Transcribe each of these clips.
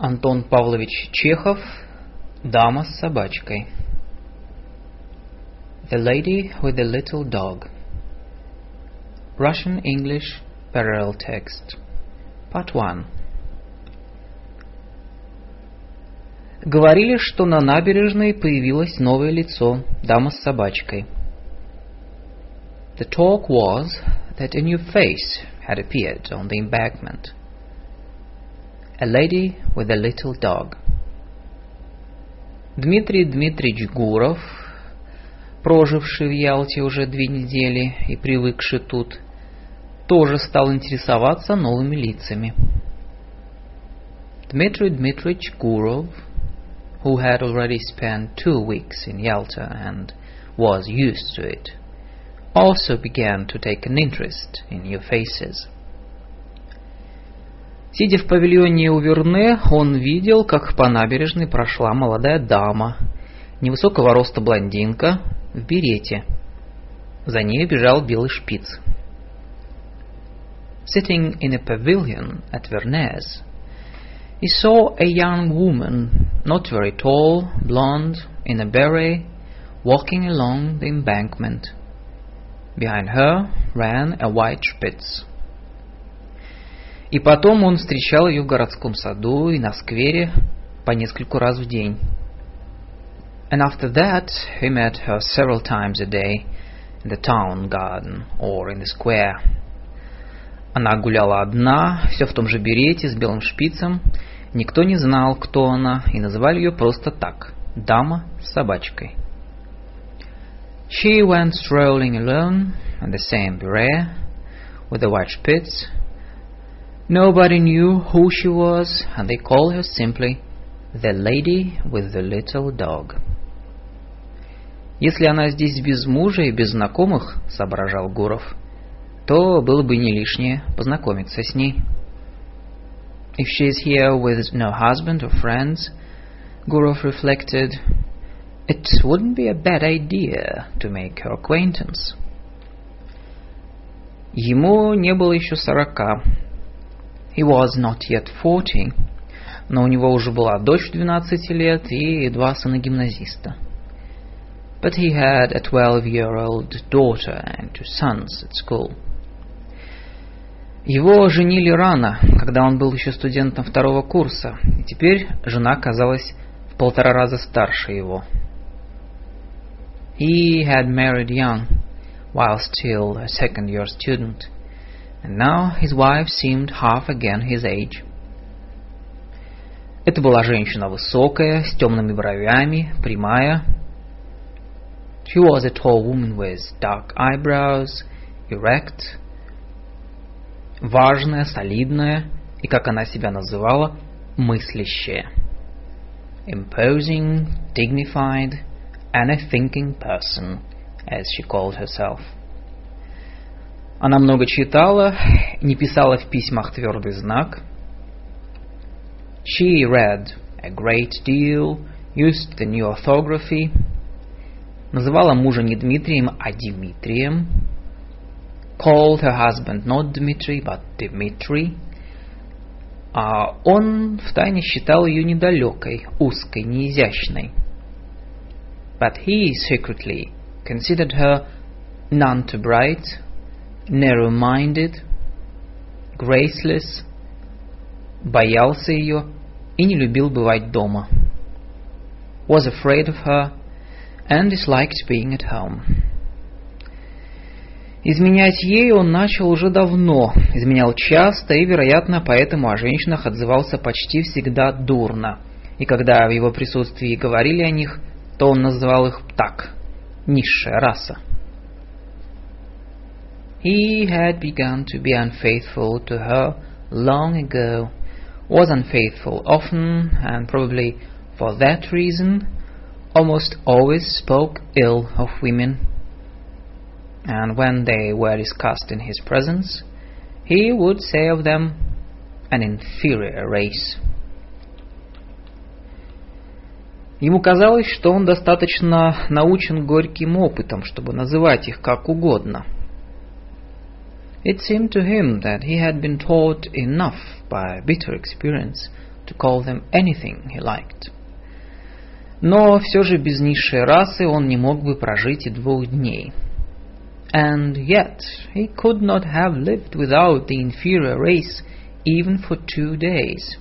Антон Павлович Чехов «Дама с собачкой» The Lady with the Little Dog Russian-English parallel text Part 1 Говорили, что на набережной появилось новое лицо, дама с собачкой. The talk was that a new face had appeared on the embankment. A lady with a little dog. Дмитрий Дмитриевич Гуров, проживший в Ялте уже две недели и привыкший тут, тоже стал интересоваться новыми лицами. Dmitry Dmitrich Gurov, who had already spent two weeks in Yalta and was used to it, also began to take an interest in new faces. Сидя в павильоне у Верне, он видел, как по набережной прошла молодая дама, невысокого роста блондинка, в берете. За ней бежал белый шпиц. Sitting in a pavilion at Vernez, he saw a young woman, not very tall, blonde, in a beret, walking along the embankment. Behind her ran a white Spitz. И потом он встречал ее в городском саду и на сквере по нескольку раз в день. And after that he met her several times a day in the town garden or in the square. Она гуляла одна, все в том же берете с белым шпицем. Никто не знал, кто она, и называли ее просто так – дама с собачкой. She went strolling alone in the same beret with the white spitz – Nobody knew who she was, and they called her simply the lady with the little dog. Если она здесь без мужа и без знакомых, соображал Гуров, то было бы не лишнее познакомиться с ней. If she is here with no husband or friends, Gurov reflected, it wouldn't be a bad idea to make her acquaintance. Ему не было еще сорока, He was not yet forty, но у него уже была дочь 12 лет и два сына гимназиста. But he had a 12-year-old daughter and two sons at school. Его женили рано, когда он был еще студентом второго курса, и теперь жена казалась в полтора раза старше его. He had married young, while still a second-year student – and now his wife seemed half again his age. Это была женщина высокая, с темными бровями, прямая. She was a tall woman with dark eyebrows, erect, важная, солидная и, как она себя называла, мыслящая. Imposing, dignified, and a thinking person, as she called herself. Она много читала, не писала в письмах твердый знак. She read a great deal, used the new orthography. Называла мужа не Дмитрием, а Дмитрием. Called her husband not Dmitry, but Dmitry. А он втайне считал ее недалекой, узкой, неизящной. But he secretly considered her none too bright, narrow-minded, graceless, боялся ее и не любил бывать дома. Was afraid of her and disliked being at home. Изменять ей он начал уже давно, изменял часто и, вероятно, поэтому о женщинах отзывался почти всегда дурно. И когда в его присутствии говорили о них, то он называл их так – низшая раса. He had begun to be unfaithful to her long ago, was unfaithful often, and probably for that reason almost always spoke ill of women. And when they were discussed in his presence, he would say of them, an inferior race. Ему казалось, что он достаточно научен горьким опытом, чтобы называть их как угодно – It seemed to him that he had been taught enough by bitter experience to call them anything he liked. Но все же без низшей расы он не мог бы прожить и двух дней. And yet he could not have lived without the inferior race even for two days.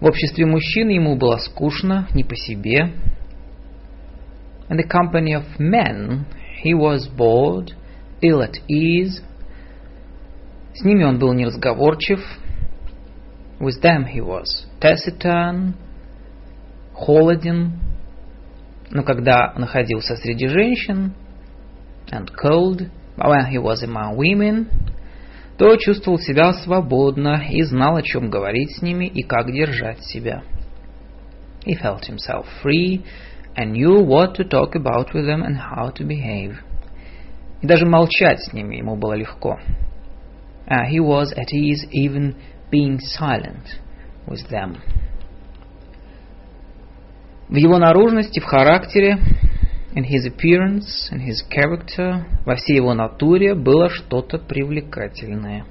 В обществе мужчин ему было скучно, не по себе. In the company of men he was bored, ill at ease. С ними он был неразговорчив. With them he was taciturn, холоден. Но когда находился среди женщин, and cold, but when he was among women, то чувствовал себя свободно и знал, о чем говорить с ними и как держать себя. He felt himself free and knew what to talk about with them and how to behave. И даже молчать с ними ему было легко. Uh, he was at ease even being silent with them. В его наружности, в характере, in his appearance, in his character, во всей его натуре было что-то привлекательное.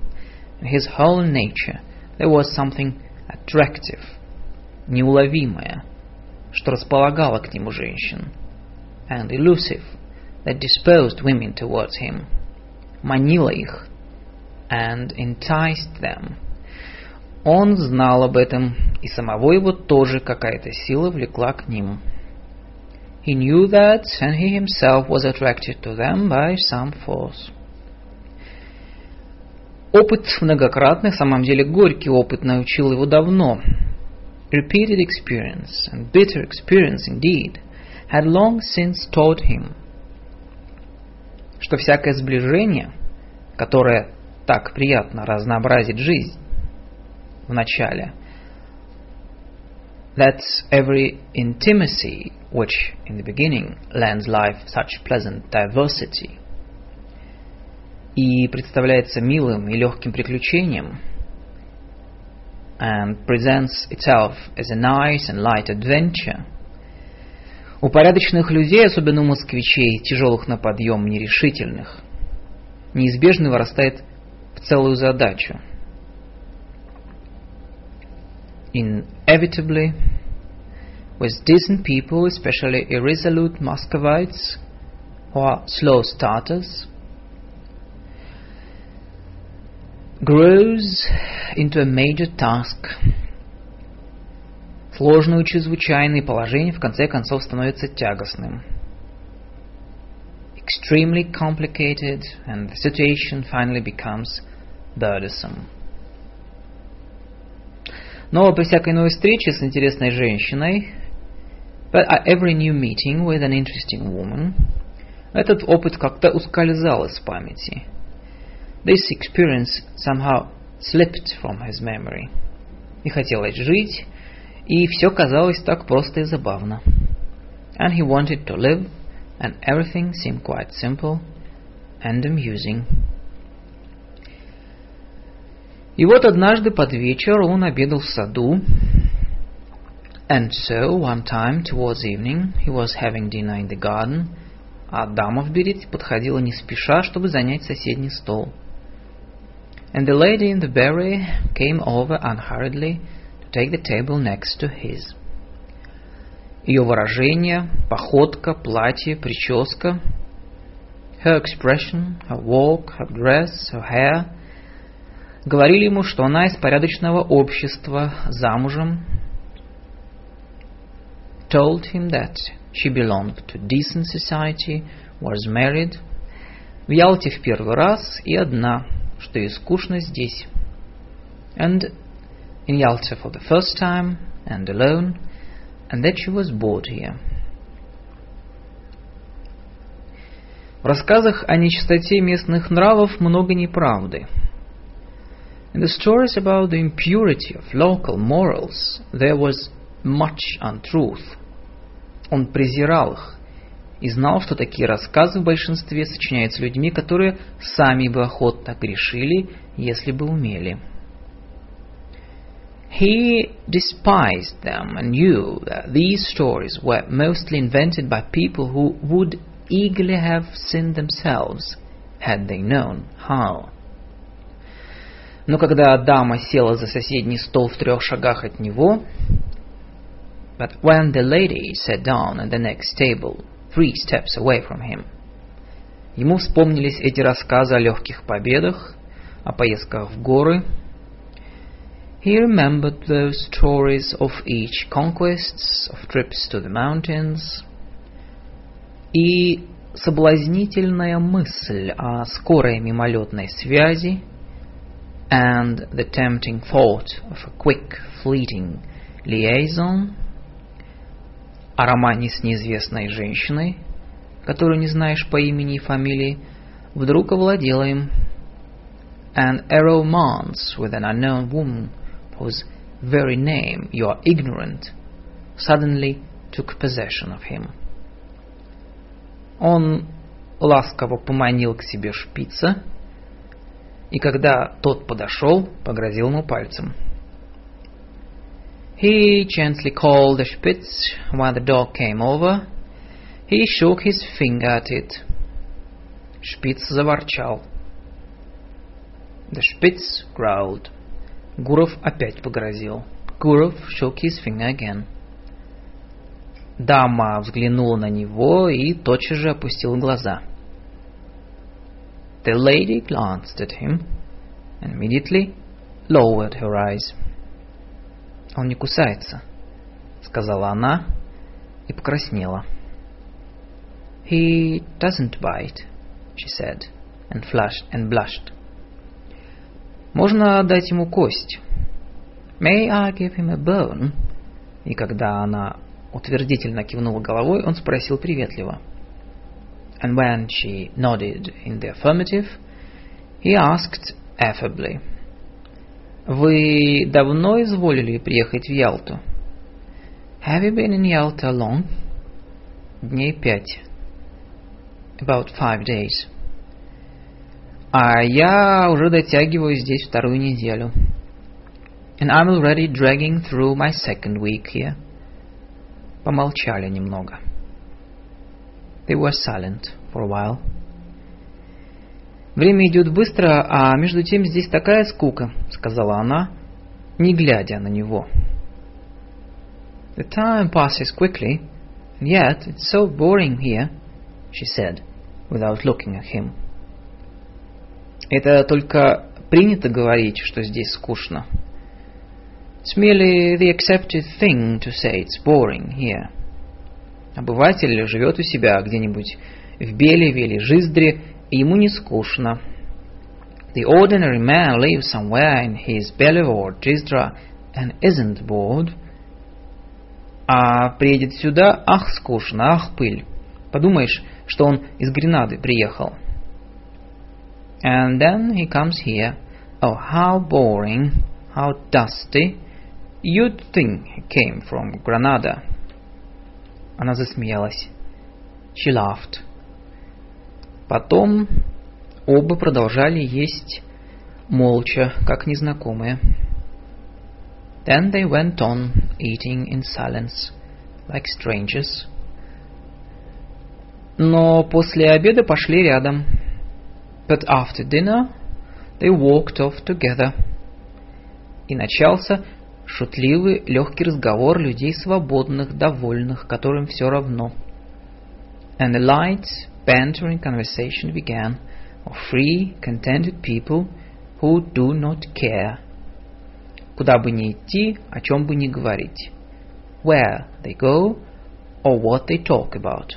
In his whole nature there was something attractive, неуловимое, что располагало к нему женщин, and elusive, that disposed women towards him, манило их, and enticed them. Он знал об этом, и самого его тоже какая-то сила влекла к ним. He knew that, and he himself was attracted to them by some force. Опыт многократный, в самом деле горький опыт, научил его давно. Repeated experience, and bitter experience indeed, had long since taught him, – что всякое сближение, которое так приятно разнообразит жизнь в начале, that every intimacy which in the beginning lends life such pleasant diversity и представляется милым и легким приключением and presents itself as a nice and light adventure у порядочных людей, особенно у москвичей, тяжелых на подъем, нерешительных, неизбежно вырастает в целую задачу. Inevitably, with decent people, especially irresolute Muscovites are slow starters, grows into a major task. Сложное чрезвычайное положение в конце концов становится тягостным. Extremely complicated, and the situation finally becomes burdensome. Но при всякой новой встрече с интересной женщиной But at every new meeting with an interesting woman, этот опыт как-то ускользал из памяти. This experience somehow slipped from his memory. И хотелось жить, и все казалось так просто и забавно. And he wanted to live, and everything seemed quite simple and amusing. И вот однажды под вечер он обедал в саду, And so, one time, towards evening, he was having dinner in the garden, а дама в берете подходила не спеша, чтобы занять соседний стол. And the lady in the berry came over unhurriedly to take the table next to his. Ее выражение, походка, платье, прическа, her expression, her walk, her dress, her hair говорили ему, что она из порядочного общества, замужем, told him that she belonged to decent society, was married, в Ялте в первый раз и одна, что ей скучно здесь. And in Yalta for the first time and alone, and that she was bored here. В рассказах о нечистоте местных нравов много неправды. In the stories about the impurity of local morals, there was much untruth. Он презирал их и знал, что такие рассказы в большинстве сочиняются людьми, которые сами бы охотно грешили, если бы умели. He despised them and knew that these stories were mostly invented by people who would eagerly have sinned themselves, had they known how. Но когда дама села за соседний стол в трех шагах от него, but when the lady sat down at the next table, three steps away from him, ему вспомнились эти рассказы о легких победах, о поездках в горы. He remembered those stories of each conquests, of trips to the mountains. И соблазнительная мысль о скорой мимолетной связи and the tempting thought of a quick, fleeting liaison, о романе с неизвестной женщиной, которую не знаешь по имени и фамилии, вдруг овладела им. And a romance with an unknown woman whose very name you are ignorant suddenly took possession of him. Он ласково поманил к себе шпица, и когда тот подошел, погрозил ему пальцем. He gently called the Spitz when the dog came over. He shook his finger at it. Шпиц заворчал. The Spitz growled. Гуров опять погрозил. Гуров shook his finger again. Дама взглянула на него и тотчас же опустила глаза. The lady glanced at him and immediately lowered her eyes. «Он не кусается», — сказала она и покраснела. «He doesn't bite», — she said, and flushed and blushed. «Можно дать ему кость?» «May I give him a bone?» И когда она утвердительно кивнула головой, он спросил приветливо. And when she nodded in the affirmative, he asked affably, «Вы давно изволили приехать в Ялту?» «Have you been in Yalta long?» «Дней пять». «About five days». «А я уже дотягиваю здесь вторую неделю». «And I'm already dragging through my second week here». Помолчали немного. They were silent for a while. «Время идет быстро, а между тем здесь такая скука», — сказала она, не глядя на него. «The time passes quickly, and yet it's so boring here», — she said, without looking at him. «Это только принято говорить, что здесь скучно», It's merely the accepted thing to say it's boring here. Обыватель живет у себя где-нибудь в Белеве или Жиздре, и ему не скучно. The ordinary man lives somewhere in his Belev or Жиздра and isn't bored. А приедет сюда, ах, скучно, ах, пыль. Подумаешь, что он из Гренады приехал. And then he comes here. Oh, how boring, how dusty. You'd think he came from Granada. Она засмеялась. She laughed. Потом оба продолжали есть молча, как незнакомые. Then they went on eating in silence, like strangers. Но после обеда пошли рядом. But after dinner they walked off together. И начался шутливый, легкий разговор людей свободных, довольных, которым все равно. And the light, bantering conversation began of free, contented people who do not care. Куда бы ни идти, о чем бы ни говорить. Where they go or what they talk about.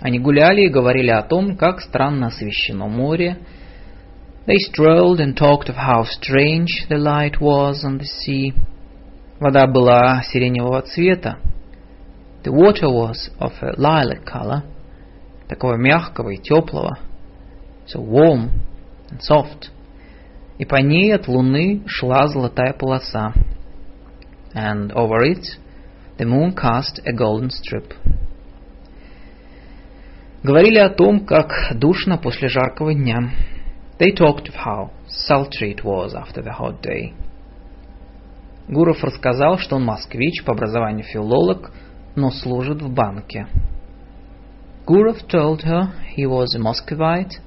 Они гуляли и говорили о том, как странно освещено море. They strolled and talked of how strange the light was on the sea. Вода была сиреневого цвета. The water was of a lilac color, такого мягкого и теплого, so warm and soft. И по ней от луны шла золотая полоса. And over it the moon cast a golden strip. Говорили о том, как душно после жаркого дня. They talked of how sultry it was after the hot day. Гуров рассказал, что он москвич, по образованию филолог, но служит в банке. Gurov told her he was a Muscovite,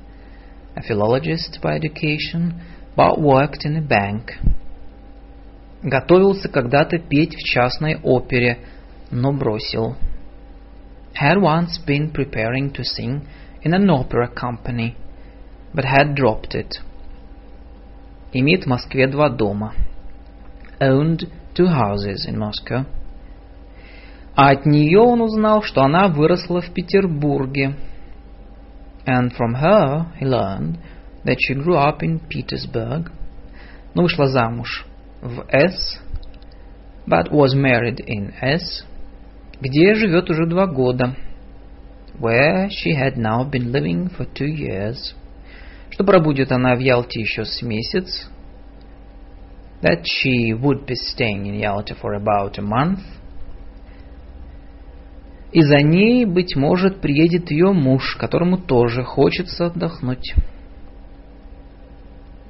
a philologist by education, but worked in a bank. Готовился когда-то петь в частной опере, но бросил. Had once been preparing to sing in an opera company, but had dropped it. Имеет в Москве два дома. Owned two houses in Moscow. А от нее он узнал, что она выросла в Петербурге. And from her he learned that she grew up in Petersburg. Но вышла замуж в С, but was married in S, где живет уже два года. Where she had now been living for two years. Что пробудет она в Ялте еще с месяц. That she would be staying in Yalta for about a month. И за ней, быть может, приедет ее муж, которому тоже хочется отдохнуть.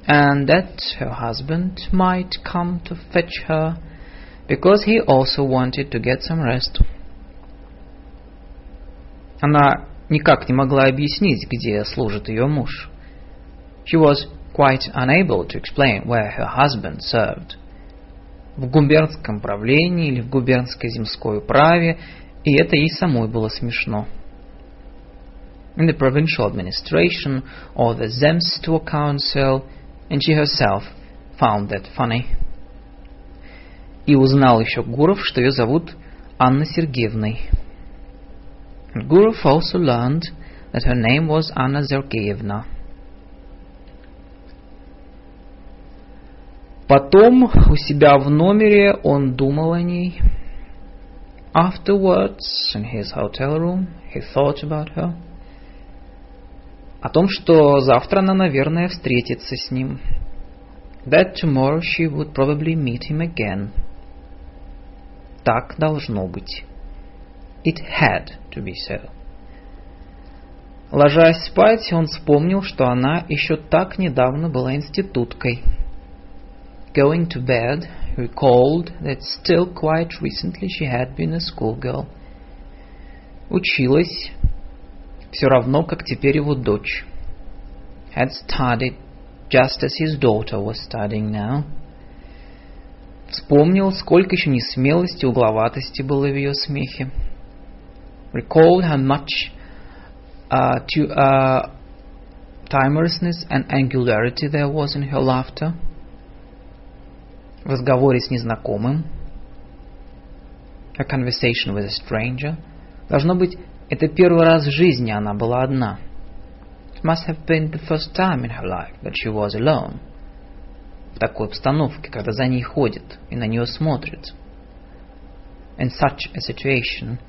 And that her husband might come to fetch her, because he also wanted to get some rest. Она никак не могла объяснить, где служит ее муж. She was quite unable to explain where her husband served. В губернском правлении или в губернской земской управе И это ей самой было смешно. In the provincial administration or the Zemstvo council, and she herself found that funny. И узнал еще Гуров, что ее зовут Анна Сергеевной. Gurov also learned that her name was Anna Sergeyevna. Потом у себя в номере он думал о ней – Afterwards, in his hotel room, he thought about her. О том, что завтра она, наверное, встретится с ним. That tomorrow she would probably meet him again. Так должно быть. It had to be so. Ложась спать, он вспомнил, что она еще так недавно была институткой. Going to bed, recalled that still quite recently she had been a schoolgirl. Училась, все равно, как теперь его дочь. Had studied just as his daughter was studying now. Вспомнил, сколько еще несмелости и угловатости было в ее смехе. Recalled how much uh, to, uh, timorousness and angularity there was in her laughter. в разговоре с незнакомым, a conversation with a stranger, должно быть, это первый раз в жизни она была одна. It must have been the first time in her life that she was alone. В такой обстановке, когда за ней ходят и на нее смотрят. In such a situation,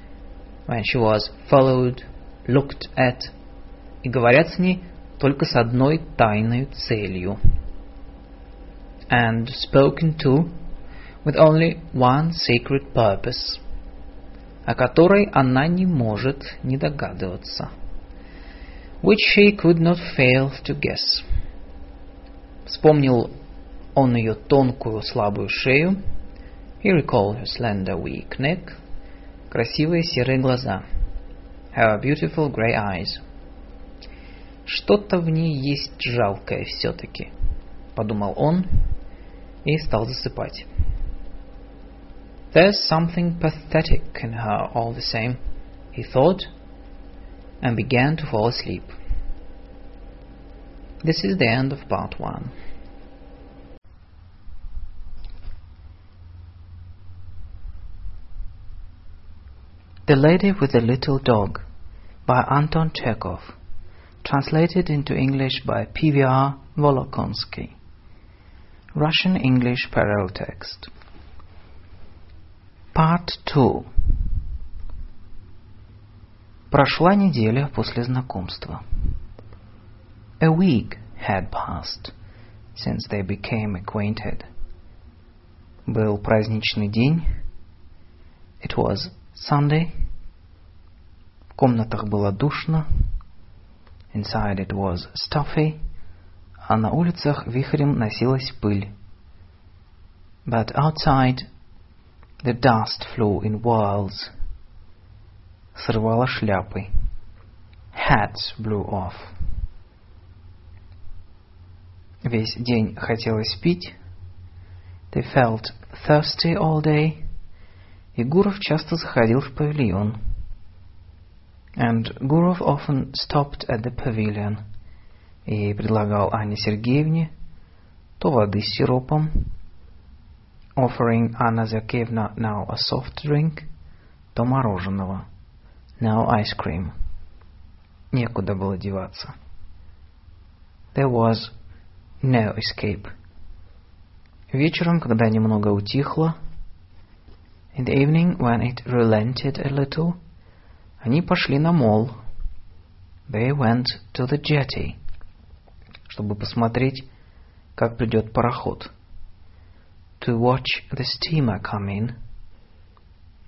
when she was followed, looked at, и говорят с ней только с одной тайной целью – and spoken to with only one secret purpose, о которой она не может не догадываться, which she could not fail to guess. Вспомнил он ее тонкую слабую шею, he recalled her slender weak neck, красивые серые глаза, her beautiful grey eyes. Что-то в ней есть жалкое все-таки, подумал он, и стал засыпать. There's something pathetic in her all the same, he thought, and began to fall asleep. This is the end of part one. The Lady with the Little Dog by Anton Chekhov, translated into English by P.V.R. Volokonsky. Russian-English parallel text. Part 2. Прошла неделя после знакомства. A week had passed since they became acquainted. Был праздничный день. It was Sunday. В комнатах было душно. Inside it was stuffy а на улицах вихрем носилась пыль. But outside the dust flew in whirls. Срывала шляпы. Hats blew off. весь день хотелось пить. They felt thirsty all day. И Гуров часто заходил в павильон. And Gurov often stopped at the pavilion и предлагал Анне Сергеевне то воды с сиропом, offering Anna Sergeyevna now a soft drink, то мороженого, now ice cream. Некуда было деваться. There was no escape. Вечером, когда немного утихло, in the evening, when it relented a little, они пошли на мол. They went to the jetty, чтобы посмотреть, как придет пароход. To watch the steamer come in.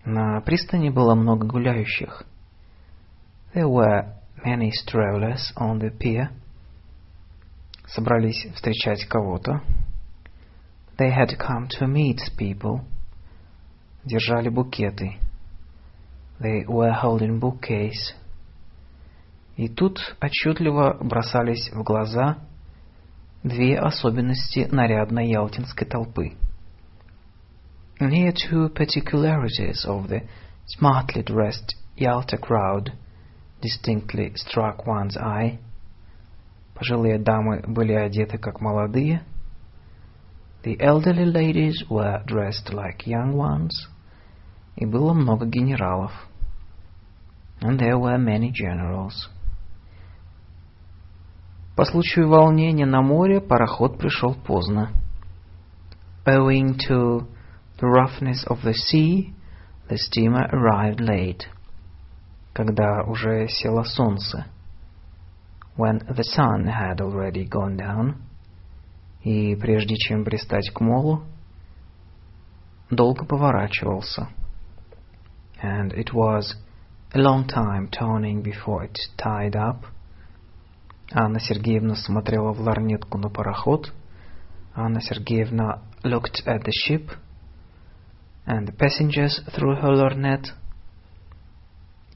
На пристани было много гуляющих. There were many strollers on the pier. Собрались встречать кого-то. They had come to meet people. Держали букеты. They were holding bouquets. И тут отчетливо бросались в глаза две особенности нарядной ялтинской толпы. And two particularities of the smartly dressed Yalta crowd distinctly struck one's eye. Пожилые дамы были одеты как молодые. The elderly ladies were dressed like young ones. И было много генералов. And there were many generals. По случаю волнения на море пароход пришел поздно. Owing to the roughness of the sea, the steamer arrived late. Когда уже село солнце. When the sun had already gone down. И прежде чем пристать к молу, долго поворачивался. And it was a long time turning before it tied up. Анна Сергеевна смотрела в ларнетку на пароход. Анна Сергеевна looked at the ship – and the passengers through her lorgnette,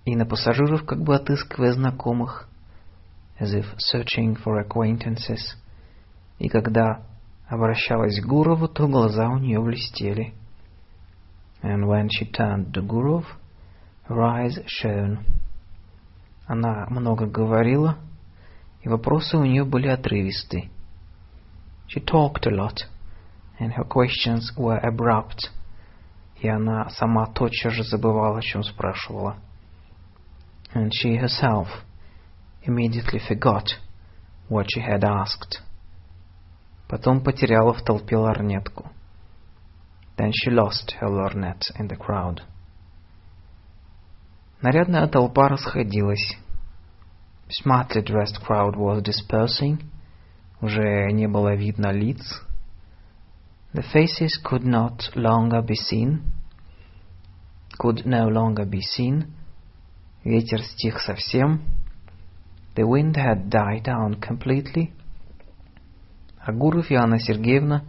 и на пассажиров, как бы отыскивая знакомых, as if searching for acquaintances, и когда обращалась к Гурову, то глаза у нее блестели. And when she turned to Gurov, her eyes shone. Она много говорила, и вопросы у нее были отрывисты. She talked a lot, and her questions were abrupt и она сама тотчас же забывала, о чем спрашивала. And she herself immediately forgot what she had asked. Потом потеряла в толпе ларнетку. Then she lost her lorgnette in the crowd. Нарядная толпа расходилась. Smartly dressed crowd was dispersing. Уже не было видно лиц. The faces could not longer be seen, could no longer be seen. Ветер стих совсем. The wind had died down completely. А Гуров и Анна Сергеевна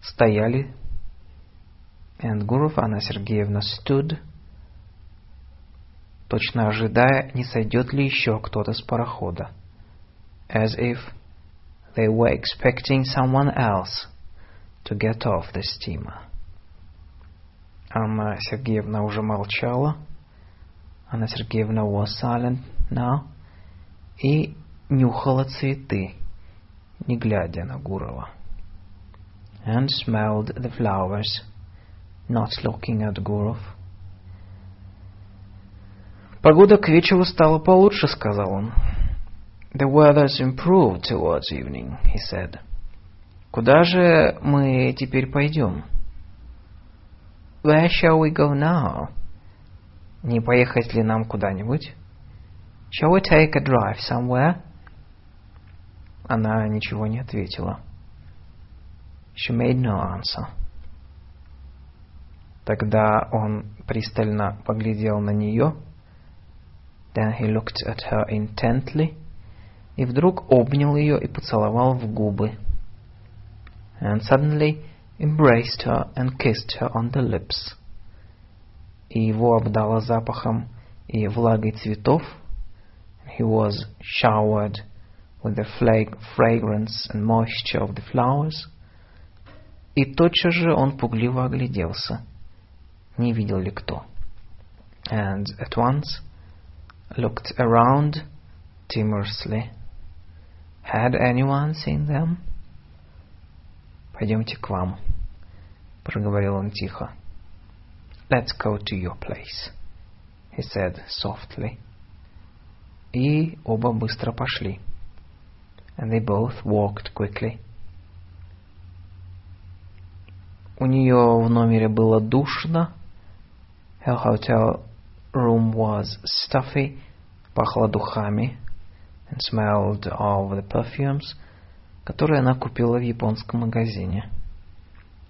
стояли. And Гуров Анна Сергеевна stood, точно ожидая, не сойдет ли еще кто-то с парохода. As if they were expecting someone else to get off the steamer. Анна Сергеевна уже молчала. Анна Сергеевна was silent now. И нюхала цветы, не глядя на Гурова. And smelled the flowers, not looking at Gurov. Погода к вечеру стала получше, сказал он. The weather's improved towards evening, he said. Куда же мы теперь пойдем? Where shall we go now? Не поехать ли нам куда-нибудь? Shall we take a drive somewhere? Она ничего не ответила. She made no answer. Тогда он пристально поглядел на нее. Then he looked at her intently. И вдруг обнял ее и поцеловал в губы and suddenly embraced her and kissed her on the lips. И его обдало запахом и влагой цветов. He was showered with the flag fragrance and moisture of the flowers. И тотчас же он пугливо огляделся, не видел ли кто. And at once looked around timorously. Had anyone seen them? «Пойдемте к вам», — проговорил он тихо. «Let's go to your place», — he said softly. И оба быстро пошли. And they both walked quickly. У нее в номере было душно. Her hotel room was stuffy, пахло духами and smelled of the perfumes, которые она купила в японском магазине.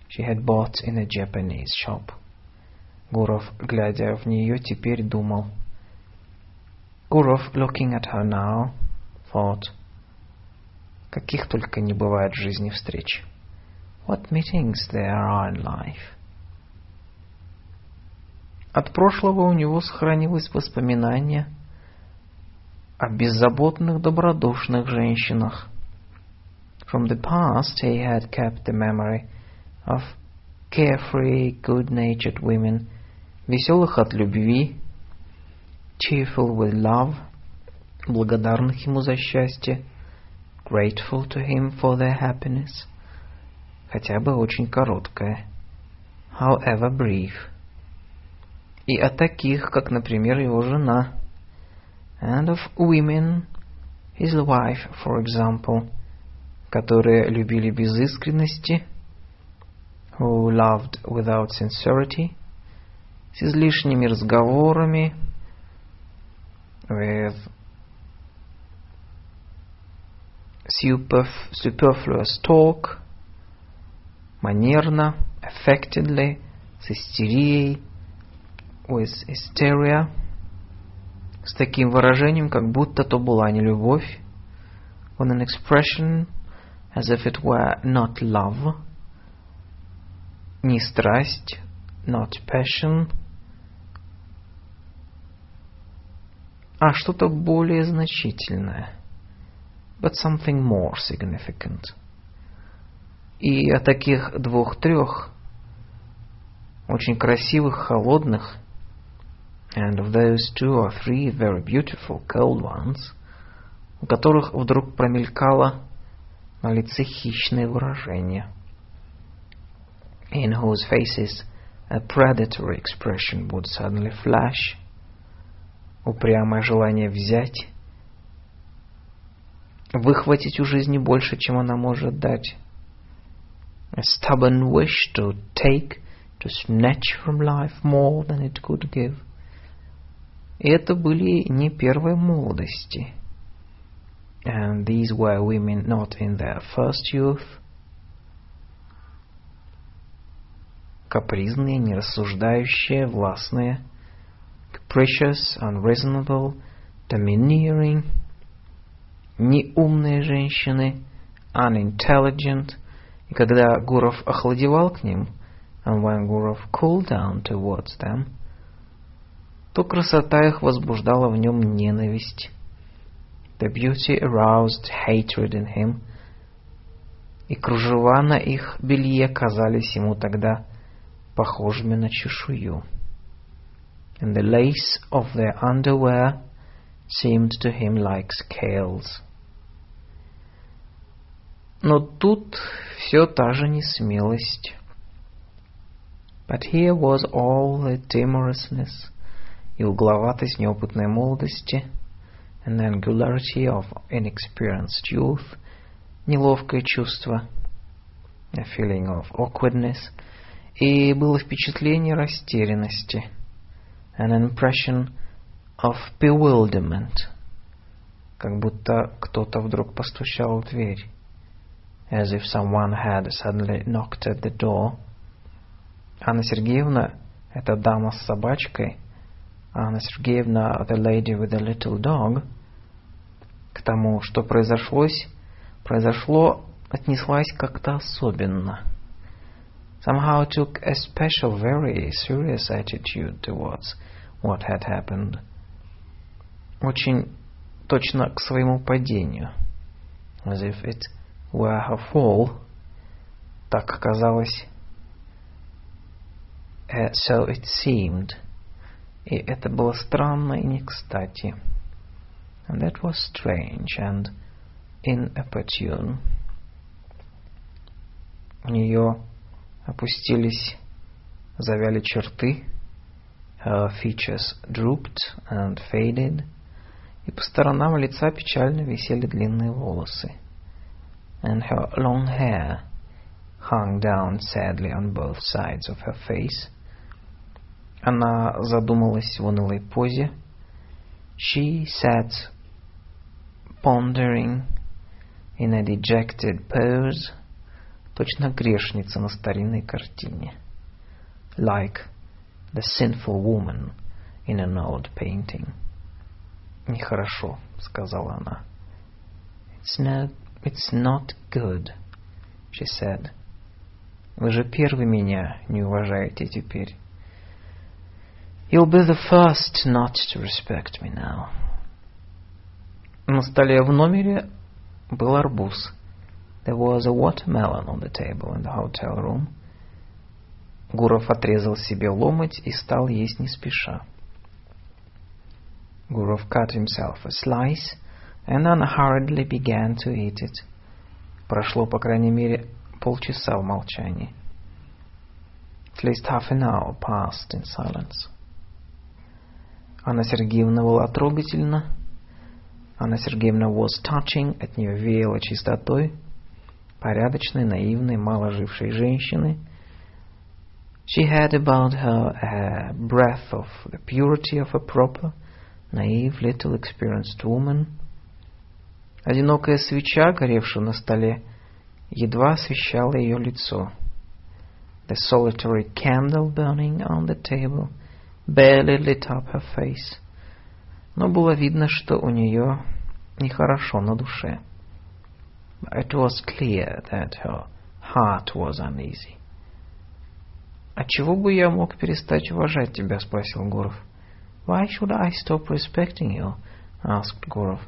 She had bought in a Japanese shop. Гуров, глядя в нее, теперь думал. Гуров, looking at her now, thought, каких только не бывает в жизни встреч. What meetings there are in life. От прошлого у него сохранилось воспоминание о беззаботных, добродушных женщинах. From the past he had kept the memory of carefree, good-natured women, веселых от любви, cheerful with love, благодарных ему за счастье, grateful to him for their happiness, хотя бы очень короткое, however brief, и о таких, как, например, его жена, and of women, his wife, for example, которые любили без искренности, who loved without sincerity, с излишними разговорами, with superfluous talk, манерно, affectedly, с истерией, with hysteria, с таким выражением, как будто то была не любовь, with an expression as if it were not love, не страсть, not passion, а что-то более значительное, but something more significant. И о таких двух-трех очень красивых, холодных, and of those two or three very beautiful cold ones, у которых вдруг промелькало на лице хищное выражение, in whose faces a predatory expression would suddenly flash, упрямое желание взять, выхватить у жизни больше, чем она может дать, a stubborn wish to take, to snatch from life more than it could give. Это были не первые молодости. And these were women not in their first youth. Капризные, нерассуждающие, властные. Capricious, unreasonable, domineering. Неумные женщины. Unintelligent. И когда Гуров охладевал к ним, and when Gurov cooled down towards them, то красота их возбуждала в нем ненависть. The beauty aroused hatred in him. И кружева на их белье казались ему тогда похожими на чешую. And the lace of their underwear seemed to him like scales. Но тут все та же несмелость. But here was all the timorousness и угловатость неопытной молодости, the angularity of inexperienced youth, неловкое чувство, a feeling of awkwardness, и было впечатление растерянности, an impression of bewilderment, как будто кто-то вдруг постучал в дверь, as if someone had suddenly knocked at the door. Анна Сергеевна, эта дама с собачкой, Анна Сергеевна, the lady with the little dog, к тому, что произошло, произошло, отнеслась как-то особенно. Somehow took a special, very serious attitude towards what had happened. Очень точно к своему падению. as if it were her fall. Так казалось. Uh, so it seemed. И это было странно и не кстати. And that was strange and inopportune. У нее опустились, завяли черты. Her features drooped and faded. И по сторонам лица печально висели длинные волосы. And her long hair hung down sadly on both sides of her face. Она задумалась в унылой позе. She sat pondering in a dejected pose, точно грешница на старинной картине. Like the sinful woman in an old painting. Нехорошо, сказала она. It's not, it's not good, she said. Вы же первый меня не уважаете теперь. You'll be the first not to respect me now. На столе в номере был арбуз. There was a watermelon on the table in the hotel room. Гуров отрезал себе ломоть и стал есть не спеша. Gurov cut himself a slice and unhurriedly began to eat it. Прошло, по крайней мере, полчаса в молчании. At least half an hour passed in silence. Анна Сергеевна была трогательна. Анна Сергеевна was touching, от нее веяло чистотой, порядочной, наивной, мало жившей женщины. She had about her a breath of the purity of a proper, naive, little experienced woman. Одинокая свеча, горевшая на столе, едва освещала ее лицо. The solitary candle burning on the table — barely lit up her face. Но было видно, что у нее нехорошо на душе. It was clear that her heart was uneasy. «А чего бы я мог перестать уважать тебя?» — спросил Гуров. «Why should I stop respecting you?» — asked Gurov.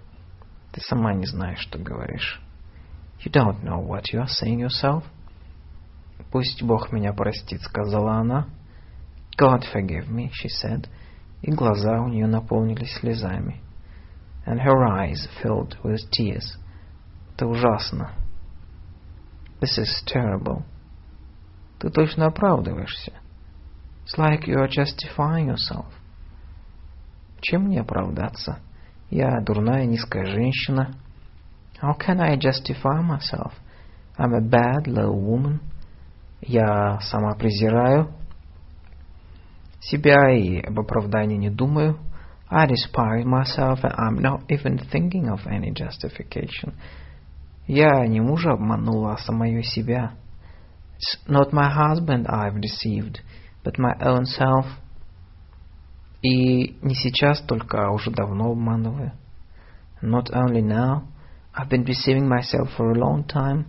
«Ты сама не знаешь, что говоришь». «You don't know what you are saying yourself?» «Пусть Бог меня простит», — сказала она. God forgive me, she said, и глаза у нее наполнились слезами. And her eyes filled with tears. Это ужасно. This is terrible. Ты точно оправдываешься. It's like you are justifying yourself. Чем мне оправдаться? Я дурная низкая женщина. How can I justify myself? I'm a bad low woman. Я сама презираю себя и об оправдании не думаю. I despise myself and I'm not even thinking of any justification. Я не мужа обманула, а самое себя. It's not my husband I've deceived, but my own self. И не сейчас только, а уже давно обманываю. Not only now, I've been deceiving myself for a long time.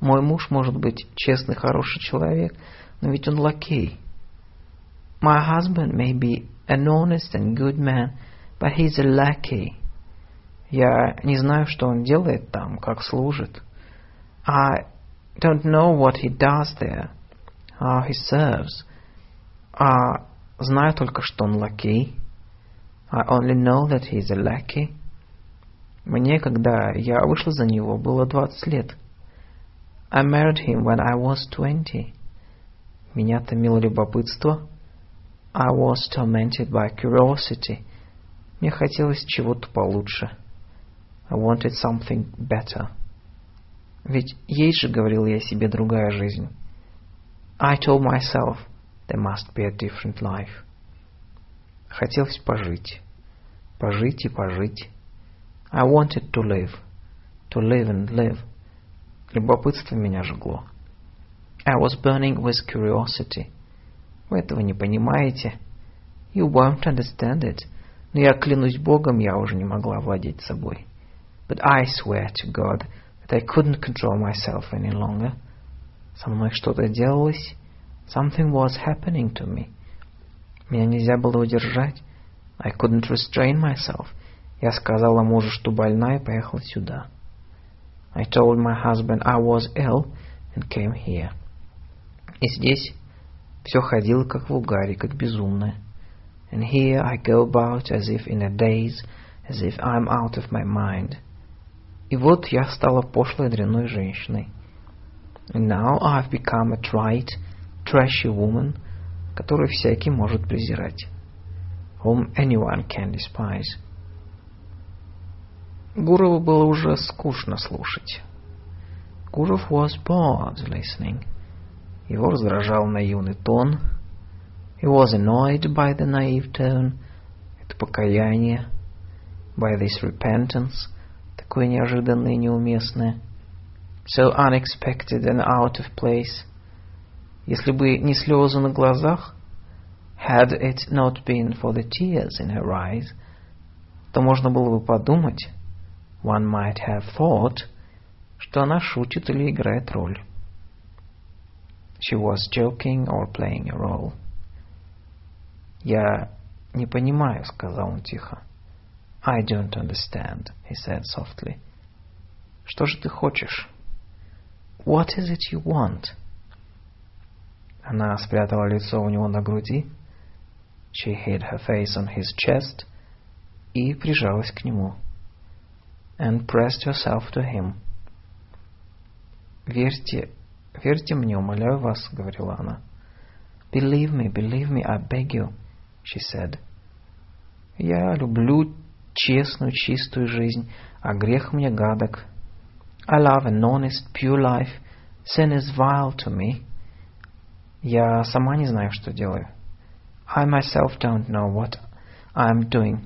Мой муж может быть честный, хороший человек, но ведь он лакей. My husband may be an honest and good man, but he's a lackey. Я не знаю, что он делает там, как служит. I don't know what he does there, how he serves. А знаю только, что он лакей. I only know that he's a lackey. Мне, когда я вышла за него, было 20 лет. I married him when I was 20. Меня томило любопытство. I was tormented by curiosity. Мне хотелось чего-то получше. I wanted something better. Ведь есть же, говорил я себе, другая жизнь. I told myself there must be a different life. Хотелось пожить. Пожить и пожить. I wanted to live. To live and live. Любопытство меня жгло. I was burning with curiosity. Вы этого не понимаете. You won't understand it. Но я клянусь Богом, я уже не могла владеть собой. But I swear to God that I couldn't control myself any longer. Со мной что-то делалось. Something was happening to me. Меня нельзя было удержать. I couldn't restrain myself. Я сказала мужу, что больна, и поехала сюда. I told my husband I was ill and came here. И здесь все ходило как в угаре, как безумное. And here I go about as if in a daze, as if I'm out of my mind. И вот я стала пошлой дрянной женщиной. And now I've become a trite, trashy woman, которую всякий может презирать. Whom anyone can despise. Гурову было уже скучно слушать. Гуров was bored listening. Его раздражал наивный тон. He was annoyed by the naive tone, это покаяние, by this repentance, такое неожиданное и неуместное, so unexpected and out of place. Если бы не слезы на глазах, had it not been for the tears in her eyes, то можно было бы подумать, one might have thought, что она шутит или играет роль. She was joking or playing a role. «Я не понимаю», — сказал он тихо. «I don't understand», — he said softly. «Что же ты хочешь?» «What is it you want?» Она спрятала лицо у него на груди. She hid her face on his chest и прижалась к нему. And pressed herself to him. «Верьте, верьте мне, умоляю вас», — говорила она. «Believe me, believe me, I beg you», she said. «Я люблю честную, чистую жизнь, а грех мне гадок. I love an honest, pure life. Sin is vile to me. Я сама не знаю, что делаю. I myself don't know what I'm doing.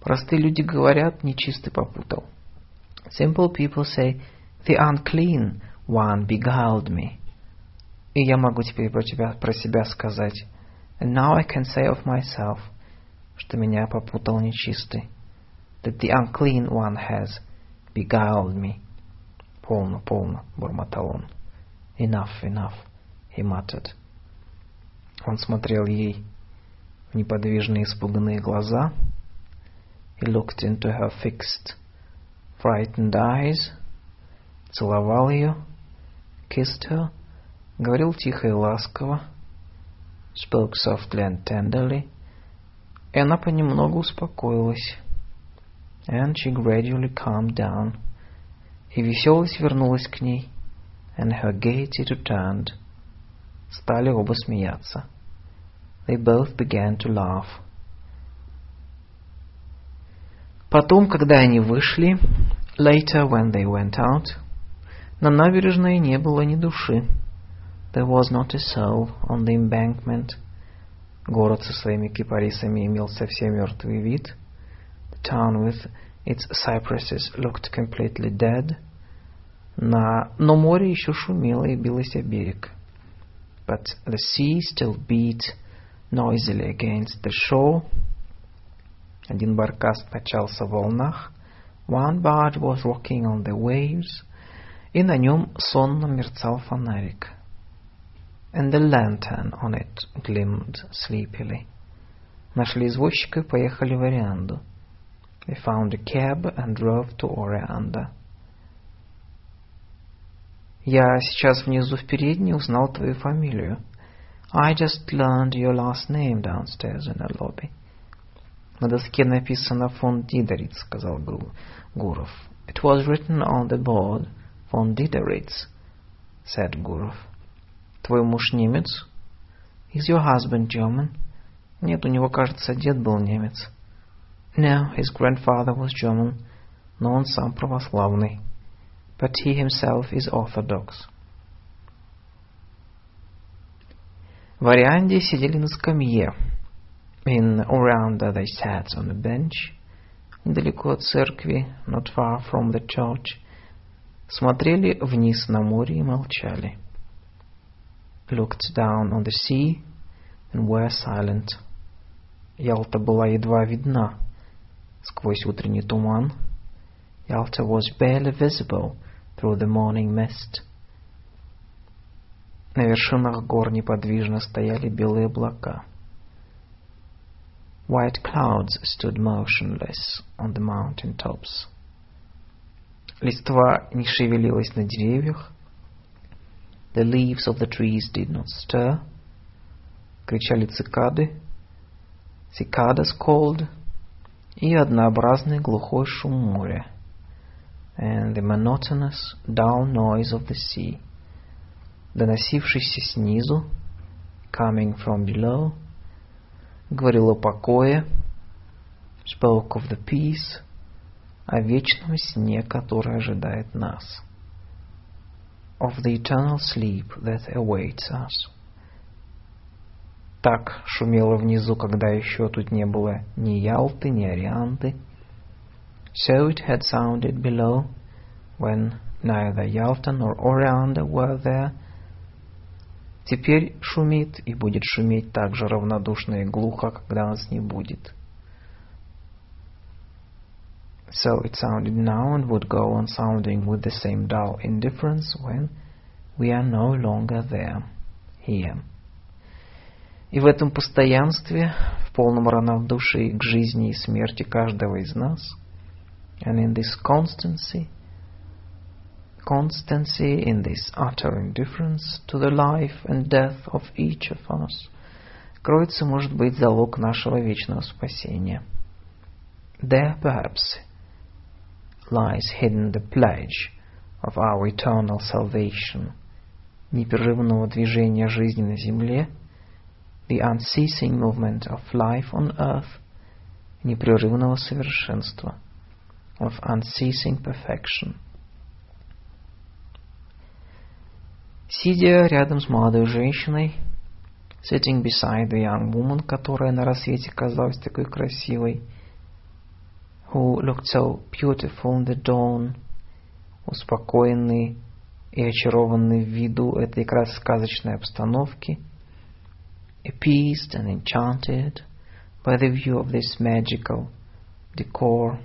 Простые люди говорят, нечистый попутал. Simple people say, the unclean one beguiled me. И я могу теперь про, тебя, про себя сказать, and now I can say of myself, что меня попутал нечистый, that the unclean one has beguiled me. Полно, полно, бормотал он. Enough, enough, he muttered. Он смотрел ей в неподвижные испуганные глаза. He looked into her fixed, frightened eyes, целовал ее, kissed her, говорил тихо и ласково, spoke softly and tenderly, и она понемногу успокоилась. And she gradually calmed down, и веселость вернулась к ней, and her gaiety returned. Стали оба смеяться. They both began to laugh. Потом, когда они вышли, later when they went out, на набережной не было ни души. There was not a soul on the embankment. Город со своими кипарисами имел совсем мертвый вид. The town with its cypresses looked completely dead. На... Но море еще шумело и билось о берег. But the sea still beat noisily against the shore. Один баркас качался в волнах. One barge was rocking on the waves. И на нем сонно мерцал фонарик and the lantern on it glimmered sleepily. Нашли извозчика и поехали в Орианду. They found a cab and drove to Oreanda. Я сейчас внизу в передней узнал твою фамилию. I just learned your last name downstairs in the lobby. На доске написано фон Дидеритz, сказал Гуров. It was written on the board, фон Дидеритz, said Гуров. Твой муж немец? Is your husband German? Нет, у него, кажется, дед был немец. No, his grandfather was German, но он сам православный. But he himself is Orthodox. В Орианде сидели на скамье. In Orianda they sat on a bench, недалеко от церкви, not far from the church, смотрели вниз на море и молчали looked down on the sea and were silent. Ялта была едва видна сквозь утренний туман. Yalta was barely visible through the morning mist. На вершинах гор неподвижно стояли белые облака. White clouds stood motionless on the mountain tops. Листва не шевелилась на деревьях. The leaves of the trees did not stir. Кричали цикады. Cicadas called. И однообразный глухой шум моря. And the monotonous, dull noise of the sea. Доносившийся снизу. Coming from below. Говорил о покое. Spoke of the peace О вечном сне, который ожидает нас. Of the eternal sleep that awaits us. Так шумело внизу, когда еще тут не было ни Ялты, ни Орианты. So it had sounded below when neither Yalta nor Orianda were there. Теперь шумит и будет шуметь так же равнодушно и глухо, когда нас не будет. So it sounded now and would go on sounding with the same dull indifference when we are no longer there, here. И в этом постоянстве, в полном равнодушии к жизни и смерти каждого из нас, and in this constancy, constancy in this utter indifference to the life and death of each of us, кроется, может быть, залог нашего вечного спасения. There perhaps lies hidden the pledge of our eternal salvation, непрерывного движения жизни на земле, the unceasing movement of life on earth, непрерывного совершенства, of unceasing perfection. Сидя рядом с молодой женщиной, sitting beside the young woman, которая на рассвете казалась такой красивой, who looked so beautiful in the dawn, успокоенный и очарованный в виду этой сказочной обстановки, appeased and enchanted by the view of this magical decor,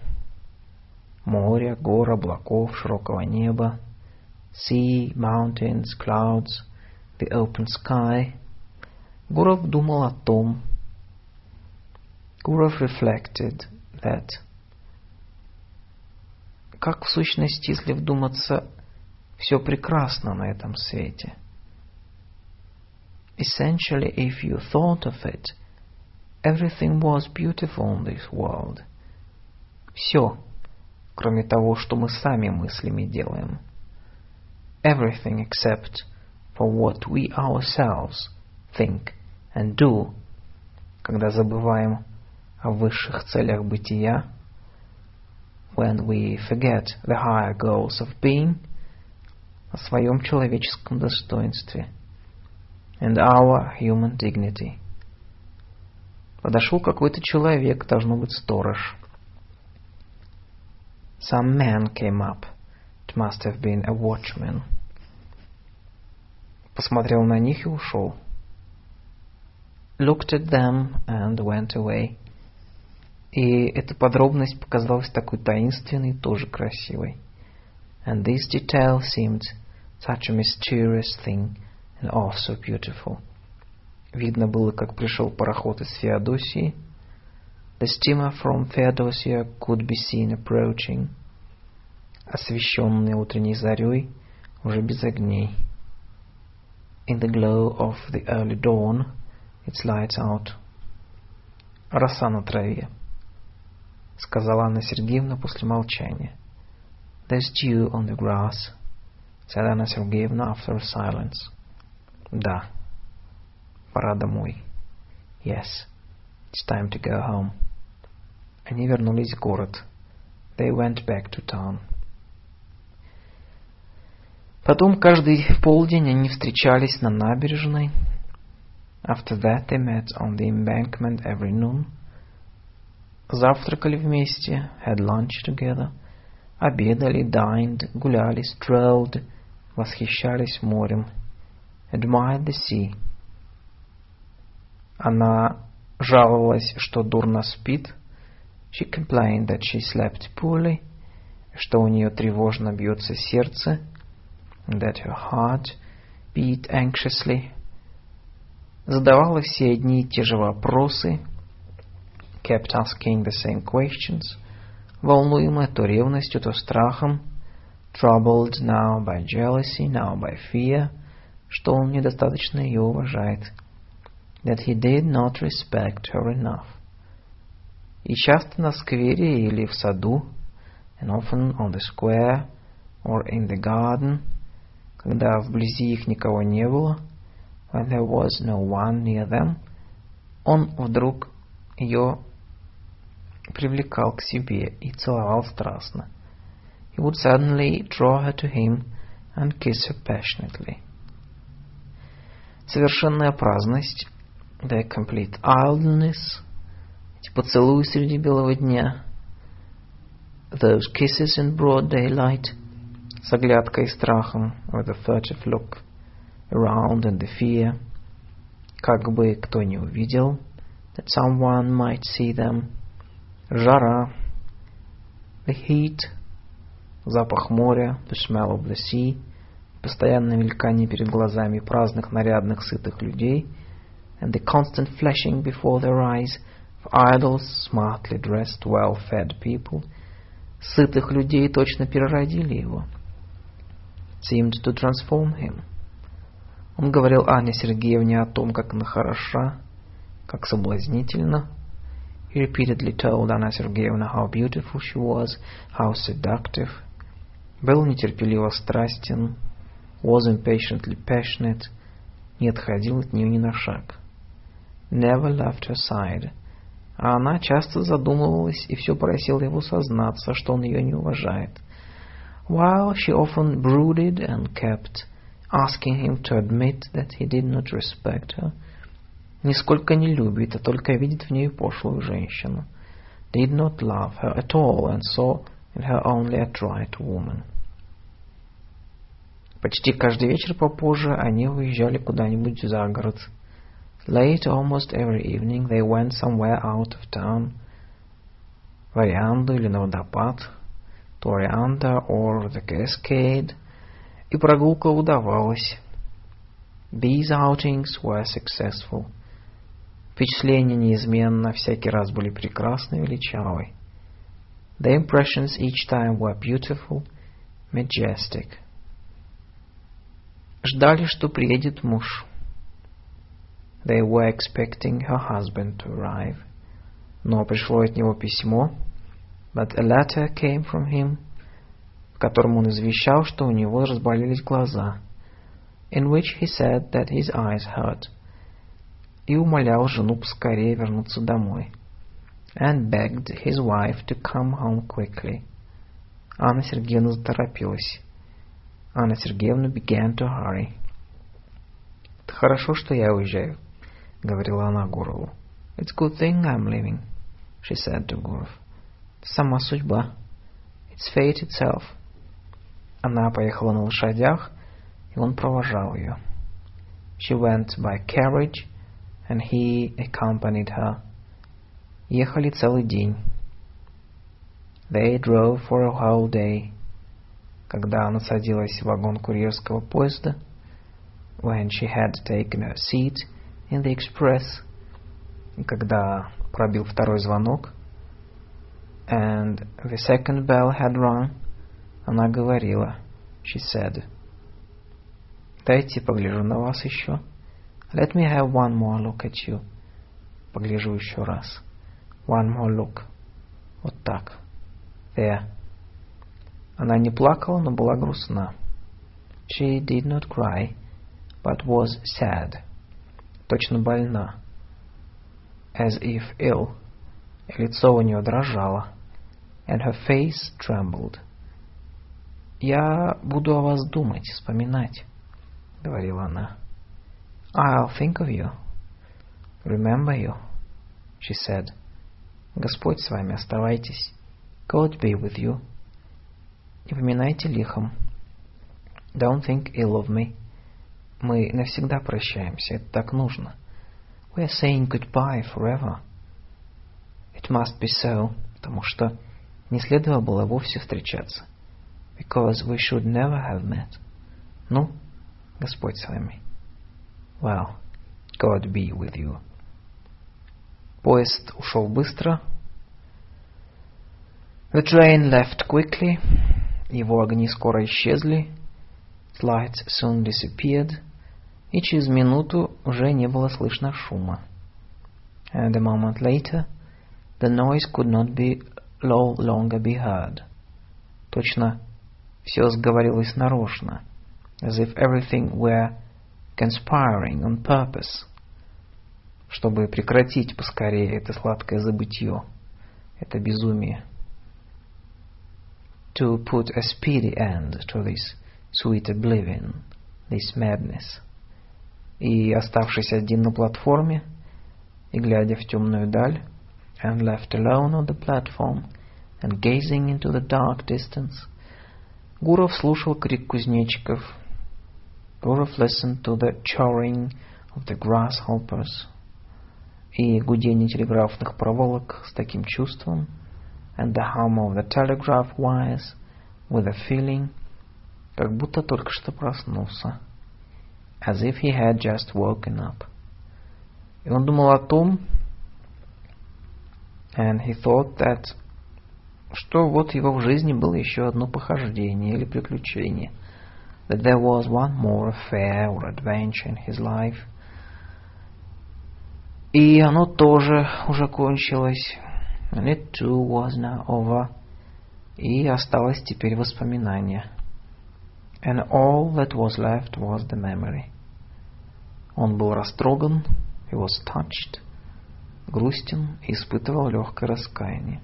моря, гор, облаков, широкого неба, sea, mountains, clouds, the open sky. Гуров думал о том, Gurov reflected that как в сущности, если вдуматься, все прекрасно на этом свете. Essentially, if you thought of it, everything was beautiful in this world. Все, кроме того, что мы сами мыслями делаем. Everything except for what we ourselves think and do. Когда забываем о высших целях бытия, when we forget the higher goals of being, о своем человеческом достоинстве, and our human dignity. Подошел какой-то человек, должно быть сторож. Some man came up. It must have been a watchman. Посмотрел на них и ушел. Looked at them and went away. И эта подробность показалась такой таинственной тоже красивой. And this detail seemed such a mysterious thing and also beautiful. Видно было, как пришел пароход из Феодосии. The steamer from Feodosia could be seen approaching. Освещенный утренней зарей, уже без огней. In the glow of the early dawn, its lights out. Роса на траве сказала Анна Сергеевна после молчания. There's dew on the grass, said Anna Sergeyevna after a silence. Да, пора домой. Yes, it's time to go home. Они вернулись в город. They went back to town. Потом каждый полдень они встречались на набережной. After that they met on the embankment every noon завтракали вместе, had lunch together, обедали, dined, гуляли, strolled, восхищались морем, admired the sea. Она жаловалась, что дурно спит. She complained that she slept poorly, что у нее тревожно бьется сердце, that her heart beat anxiously. Задавала все одни и те же вопросы, kept asking the same questions, волнуемая то ревностью, то страхом, troubled now by jealousy, now by fear, что он недостаточно ее уважает, that he did not respect her enough. И часто на сквере или в саду, and often on the square or in the garden, когда вблизи их никого не было, when there was no one near them, он вдруг ее привлекал к себе и целовал страстно. He would suddenly draw her to him and kiss her passionately. Совершенная праздность, the complete idleness, эти поцелуи среди белого дня, those kisses in broad daylight, с оглядкой и страхом, with a furtive look around and the fear, как бы кто не увидел, that someone might see them, жара, the heat, запах моря, the smell of the sea, постоянное мелькание перед глазами праздных, нарядных, сытых людей, and the constant flashing before their eyes of idle, smartly dressed, well-fed people, сытых людей точно переродили его, seemed to transform him. Он говорил Ане Сергеевне о том, как она хороша, как соблазнительна. He repeatedly told Anna Sergeyevna how beautiful she was, how seductive. Был нетерпеливо страстен, was impatiently passionate, не отходил от нее ни на шаг. Never left her side. А она часто задумывалась и все просила его сознаться, что он ее не уважает. While she often brooded and kept asking him to admit that he did not respect her, нисколько не любит, а только видит в ней пошлую женщину, did not love her at all and saw in her only a trite woman. Почти каждый вечер попозже они уезжали куда-нибудь за город. Late almost every evening they went somewhere out of town. В Орианду или на водопад, to Orianda or the Cascade – и прогулка удавалась. These outings were successful. Впечатления неизменно всякий раз были прекрасны и величавы. The impressions each time were beautiful, majestic. Ждали, что приедет муж. They were expecting her husband to arrive. Но пришло от него письмо, but a letter came from him – в котором он извещал, что у него разболелись глаза, in which he said that his eyes hurt, и умолял жену поскорее вернуться домой, and begged his wife to come home quickly. Анна Сергеевна заторопилась. Анна Сергеевна began to hurry. «Это хорошо, что я уезжаю», — говорила она Гурову. «It's good thing I'm leaving», — she said to Gurov. «Сама судьба. It's fate itself». Она поехала на лошадях, и он провожал ее. She went by carriage, and he accompanied her. Ехали целый день. They drove for a whole day. Когда она садилась в вагон курьерского поезда, when she had taken a seat in the express, когда пробил второй звонок, and the second bell had rung, Она говорила, she said, «Дайте погляжу на вас еще». Let me have one more look at you. Погляжу еще раз. One more look. Вот так. There. Она не плакала, но была грустна. She did not cry, but was sad. Точно больна. As if ill. Лицо у нее дрожало. And her face trembled. «Я буду о вас думать, вспоминать», — говорила она. «I'll think of you. Remember you», — she said. «Господь с вами, оставайтесь. God be with you. Не поминайте лихом. Don't think ill of me. Мы навсегда прощаемся, это так нужно. We are saying goodbye forever. It must be so, потому что не следовало было вовсе встречаться because we should never have met. Ну, Господь с вами. Well, God be with you. Поезд ушел быстро. The train left quickly. Его огни скоро исчезли, its lights soon disappeared, и через минуту уже не было слышно шума. And a moment later, the noise could not be no longer be heard. Точно все сговорилось нарочно, as if everything were conspiring on purpose, чтобы прекратить поскорее это сладкое забытье, это безумие. To put a speedy end to this sweet oblivion, this madness. И, оставшись один на платформе и глядя в темную даль, and left alone on the platform and gazing into the dark distance, Гуров слушал крик кузнечиков. Гуров listened to the churring of the grasshoppers и гудение телеграфных проволок с таким чувством, and the hum of the telegraph wires with a feeling, как будто только что проснулся, as if he had just woken up. И он думал о том, and he thought that что вот его в жизни было еще одно похождение или приключение. That there was one more affair or adventure in his life. И оно тоже уже кончилось. And it too was now over. И осталось теперь воспоминание. And all that was left was the memory. Он был растроган, he was touched, грустен и испытывал легкое раскаяние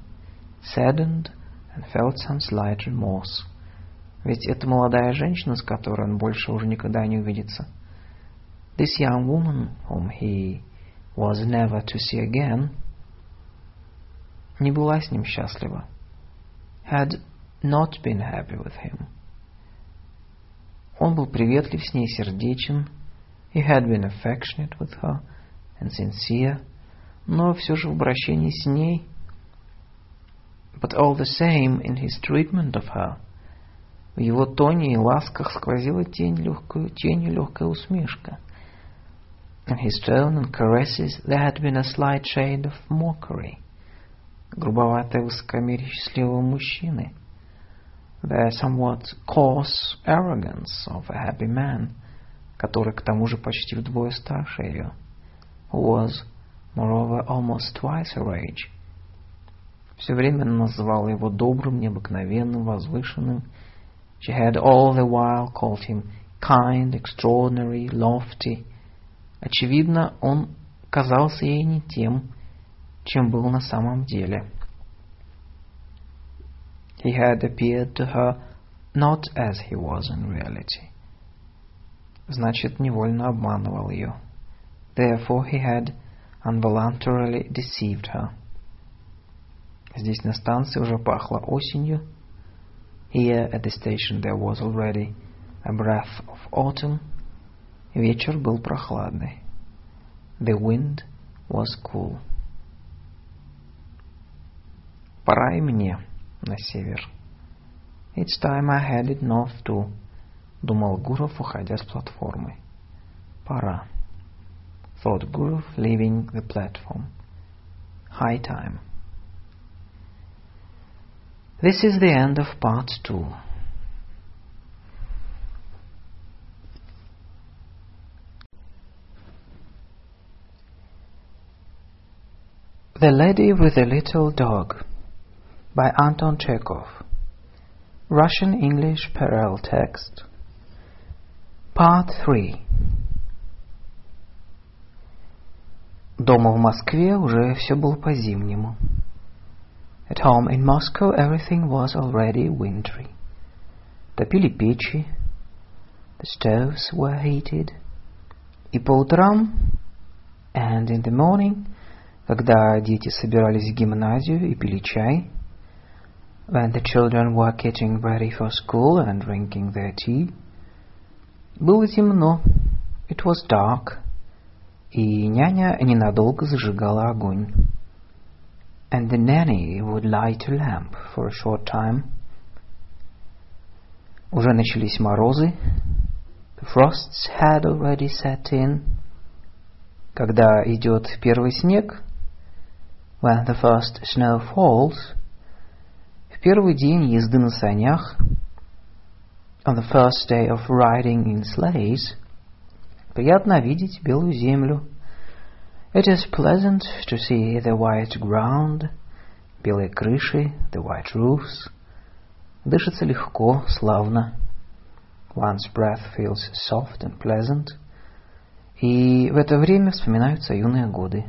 saddened and felt some slight remorse. Ведь это молодая женщина, с которой он больше уже никогда не увидится. This young woman, whom he was never to see again, не была с ним счастлива. Had not been happy with him. Он был приветлив с ней, сердечен. He had been affectionate with her and sincere. Но все же в обращении с ней but all the same in his treatment of her. В его тоне и ласках сквозила тень легкую, тень легкая усмешка. In his tone and caresses there had been a slight shade of mockery. Грубоватое высокомерие счастливого мужчины. The somewhat coarse arrogance of a happy man, который к тому же почти вдвое старше ее. Who was, moreover, almost twice her age. Все время называла его добрым, необыкновенным, возвышенным. She had all the while called him kind, extraordinary, lofty. Очевидно, он казался ей не тем, чем был на самом деле. He had appeared to her not as he was in reality. Значит, невольно обманывал ее. Therefore he had involuntarily deceived her. Здесь на станции уже пахло осенью. Here at the station there was already a breath of autumn. Вечер был прохладный. The wind was cool. Пора и мне на север. It's time I headed north too, думал Гуров, уходя с платформы. Пора. Thought Gurov, leaving the platform. High time. This is the end of part two. The Lady with the Little Dog by Anton Chekhov. Russian English parallel text. Part 3. Дома в Москве уже все было по-зимнему. At home in Moscow everything was already wintry. Топили печи, the stoves were heated, и по утрам, and in the morning, когда дети собирались в гимназию и пили чай, when the children were getting ready for school and drinking their tea, было темно, it was dark, и няня ненадолго зажигала огонь and the nanny would light a lamp for a short time. Уже начались морозы. The frosts had already set in. Когда идет первый снег, when the first snow falls, в первый день езды на санях, on the first day of riding in sleighs, приятно видеть белую землю. It is pleasant to see the white ground, белые крыши, the white roofs. Дышится легко, славно. One's breath feels soft and pleasant. И в это время вспоминаются юные годы.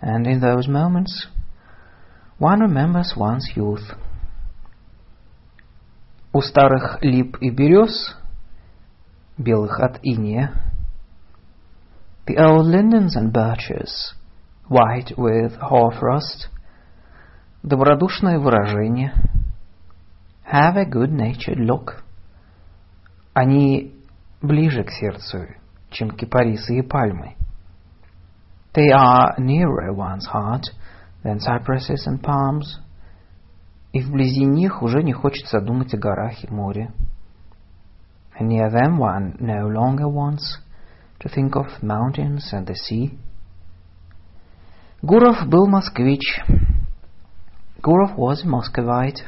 And in those moments, one remembers one's youth. У старых лип и берез, белых от иния, the old lindens and birches, white with hoarfrost, добродушное выражение, have a good-natured look. Они ближе к сердцу, чем кипарисы и пальмы. They are nearer one's heart than cypresses and palms. И вблизи них уже не хочется думать о горах и море. And near them one no longer wants to think of mountains and the sea. Гуров был москвич. Гуров was a Muscovite.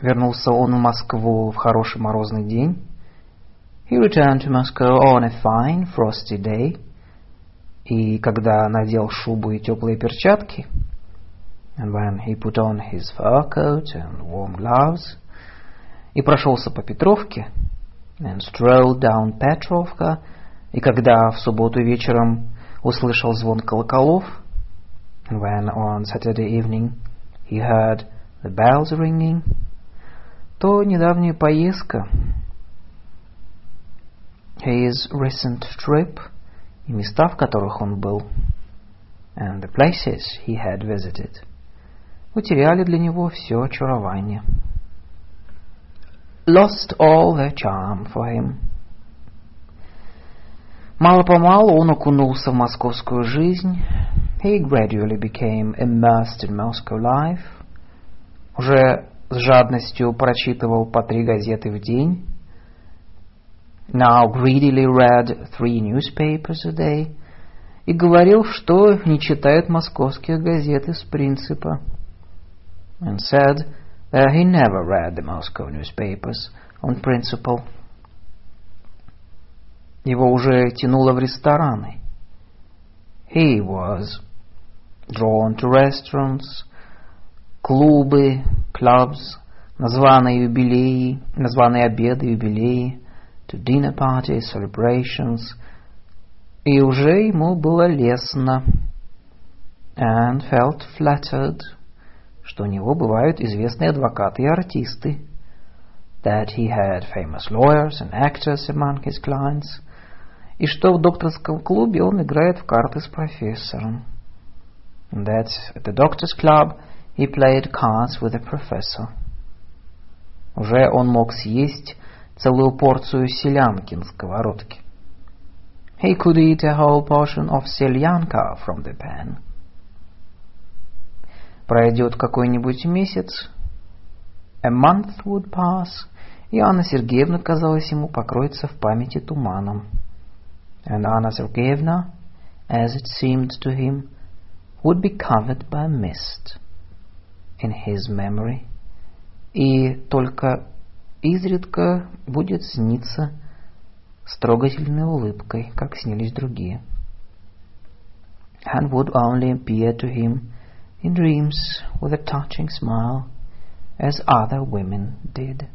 Вернулся он в Москву в хороший морозный день. He returned to Moscow on a fine frosty day. И когда надел шубу и теплые перчатки, and when he put on his fur coat and warm gloves, и прошелся по Петровке, and strolled down Petrovka, и когда в субботу вечером услышал звон колоколов, when on Saturday evening he heard the bells ringing, то недавняя поездка, his recent trip – и места, в которых он был, and the places he had visited, утеряли для него все очарование. Lost all their charm for him. Мало-помалу он окунулся в московскую жизнь. He gradually became immersed in Moscow life. Уже с жадностью прочитывал по три газеты в день now greedily read three newspapers a day и говорил, что не читает московских газет из принципа. And said that he never read the Moscow newspapers on principle. Его уже тянуло в рестораны. He was drawn to restaurants, клубы, clubs, названные юбилеи, названные обеды, юбилеи, to dinner parties, celebrations, и уже ему было лестно, and felt flattered, что у него бывают известные адвокаты и артисты, that he had famous lawyers and actors among his clients, и что в докторском клубе он играет в карты с профессором, that at the doctor's club he played cards with a professor. Уже он мог съесть целую порцию селянки на сковородке. He could eat a whole portion of селянка from the pan. Пройдет какой-нибудь месяц, a month would pass, и Анна Сергеевна, казалось ему, покроется в памяти туманом. And Anna Sergeyevna, as it seemed to him, would be covered by mist in his memory. И только изредка будет сниться с трогательной улыбкой, как снились другие. And would only appear to him in dreams with a touching smile, as other women did.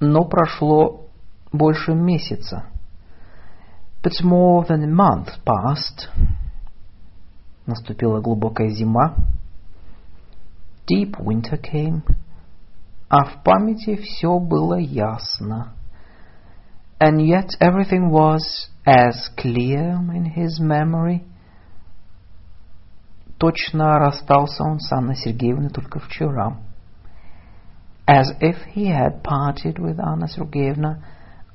Но прошло больше месяца. But more than a month passed. Наступила глубокая зима. Deep winter came а в памяти все было ясно. And yet everything was as clear in his memory. Точно расстался он с Анной Сергеевной только вчера. As if he had parted with Anna Sergeyevna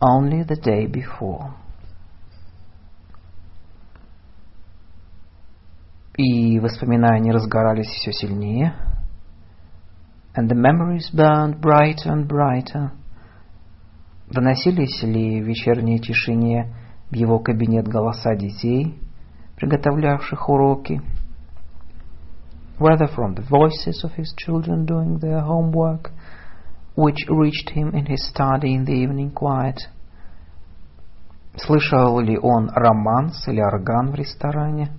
only the day before. И воспоминания разгорались все сильнее – and the memories burned brighter and brighter. Доносились ли в вечерней тишине в его кабинет голоса детей, приготовлявших уроки? Whether from the voices of his children doing their homework, which reached him in his study in the evening quiet. Слышал ли он романс или орган в ресторане?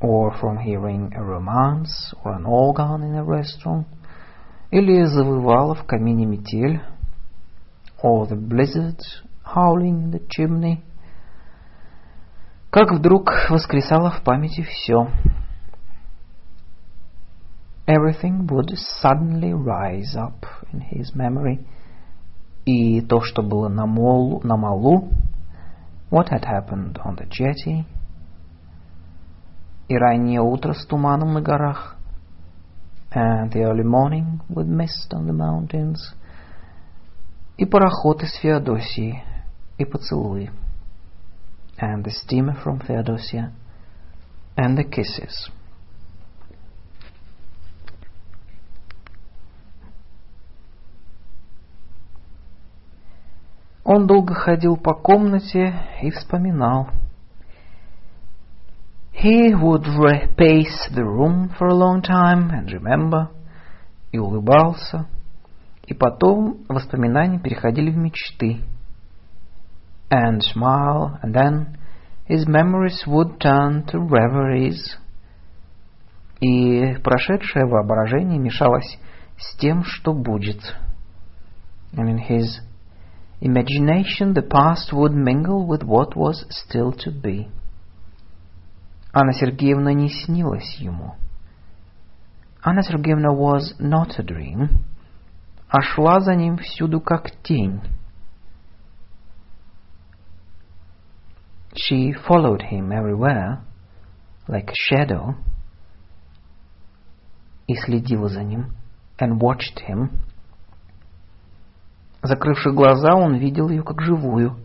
Or from hearing a romance or an organ in a restaurant? Или завывала в камине метель? Or the blizzard howling in the chimney? Как вдруг воскресало в памяти все. Everything would suddenly rise up in his memory. И то, что было на, молу, на малу, what had happened on the jetty, и раннее утро с туманом на горах, and the early morning with mist on the mountains, и пароход из Феодосии, и поцелуи, and the steamer from Theodosia, and the kisses. Он долго ходил по комнате и вспоминал. He would pace the room for a long time and remember, и улыбался, и потом воспоминания переходили в мечты. And smile, and then his memories would turn to reveries. И прошедшее воображение мешалось с тем, что будет. And in his imagination the past would mingle with what was still to be. Анна Сергеевна не снилась ему. Анна Сергеевна was not a dream, а шла за ним всюду как тень. She followed him everywhere, like a shadow, и следила за ним, and watched him, Закрывши глаза, он видел ее как живую.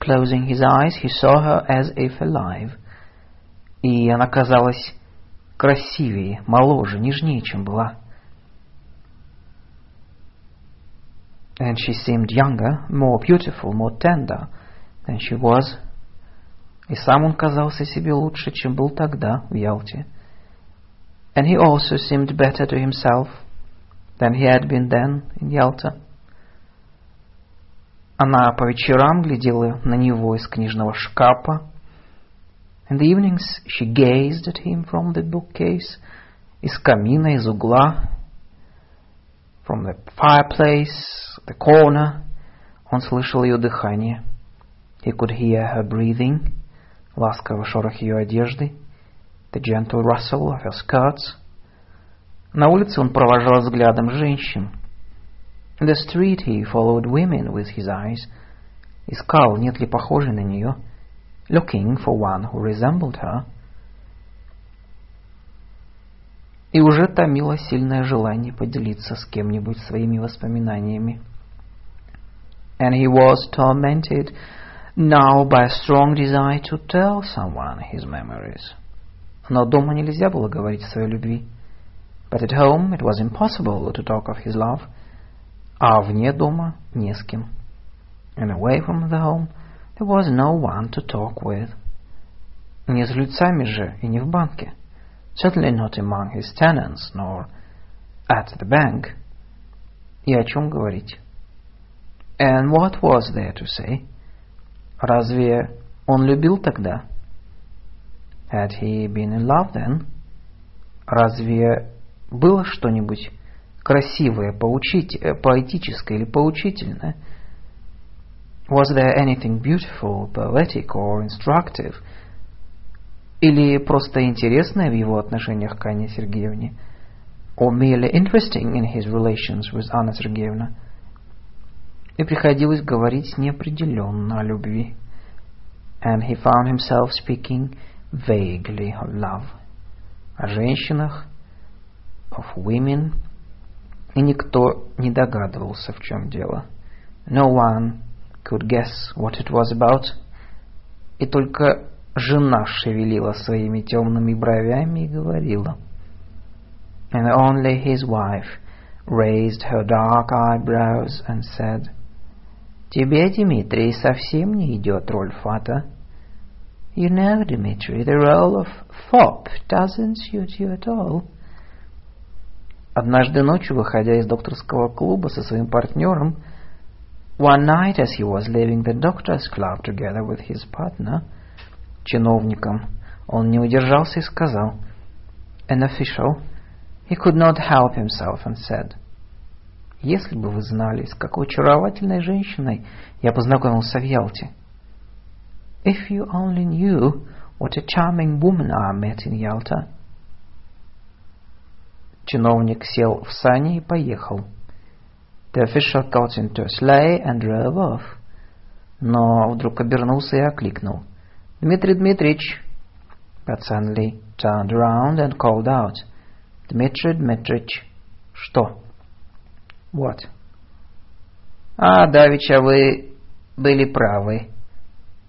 Closing his eyes, he saw her as if alive. И она казалась красивее, моложе, нежнее, чем была. And she seemed younger, more beautiful, more tender than she was. И сам он казался себе лучше, чем был тогда в Ялте. And he also seemed better to himself than he had been then in Yalta. Она по вечерам глядела на него из книжного шкафа. In the evenings she gazed at him from the bookcase, из камина, из угла, from the fireplace, the corner. Он слышал ее дыхание. He could hear her breathing, ласковый шорох ее одежды, the gentle rustle of her skirts. На улице он провожал взглядом женщин — In the street he followed women with his eyes, искал, нет ли похожей на нее, looking for one who resembled her. И уже томило сильное желание поделиться с кем-нибудь своими воспоминаниями. And he was tormented now by a strong desire to tell someone his memories. Но дома нельзя было говорить о своей любви. But at home it was impossible to talk of his love – а вне дома не с кем. And away from the home there was no one to talk with. Не с жильцами же и не в банке. Certainly not among his tenants, nor at the bank. И о чем говорить? And what was there to say? Разве он любил тогда? Had he been in love then? Разве было что-нибудь красивое, поучить, поэтическое или поучительное? Was there anything beautiful, poetic or instructive? Или просто интересное в его отношениях к Анне Сергеевне? Or merely interesting in his relations with Anna Сергеевна? И приходилось говорить неопределенно о любви. And he found himself speaking vaguely of love. О женщинах, of women, и никто не догадывался, в чем дело. No one could guess what it was about. И только жена шевелила своими темными бровями и говорила. And only his wife raised her dark eyebrows and said, «Тебе, Дмитрий, совсем не идет роль Фата». You know, Dmitri, the role of fop doesn't suit you at all. Однажды ночью, выходя из докторского клуба со своим партнером, one night as he was leaving the doctor's club together with his partner, чиновником, он не удержался и сказал, an official, he could not help himself and said, если бы вы знали, с какой очаровательной женщиной я познакомился в Ялте. If you only knew what a charming woman I met in Yalta. Чиновник сел в сани и поехал. The official got into a sleigh and drove off. Но вдруг обернулся и окликнул. Дмитрий Дмитриевич. But suddenly turned around and called out. Дмитрий Дмитриевич. Что? What? А, давеча вы были правы.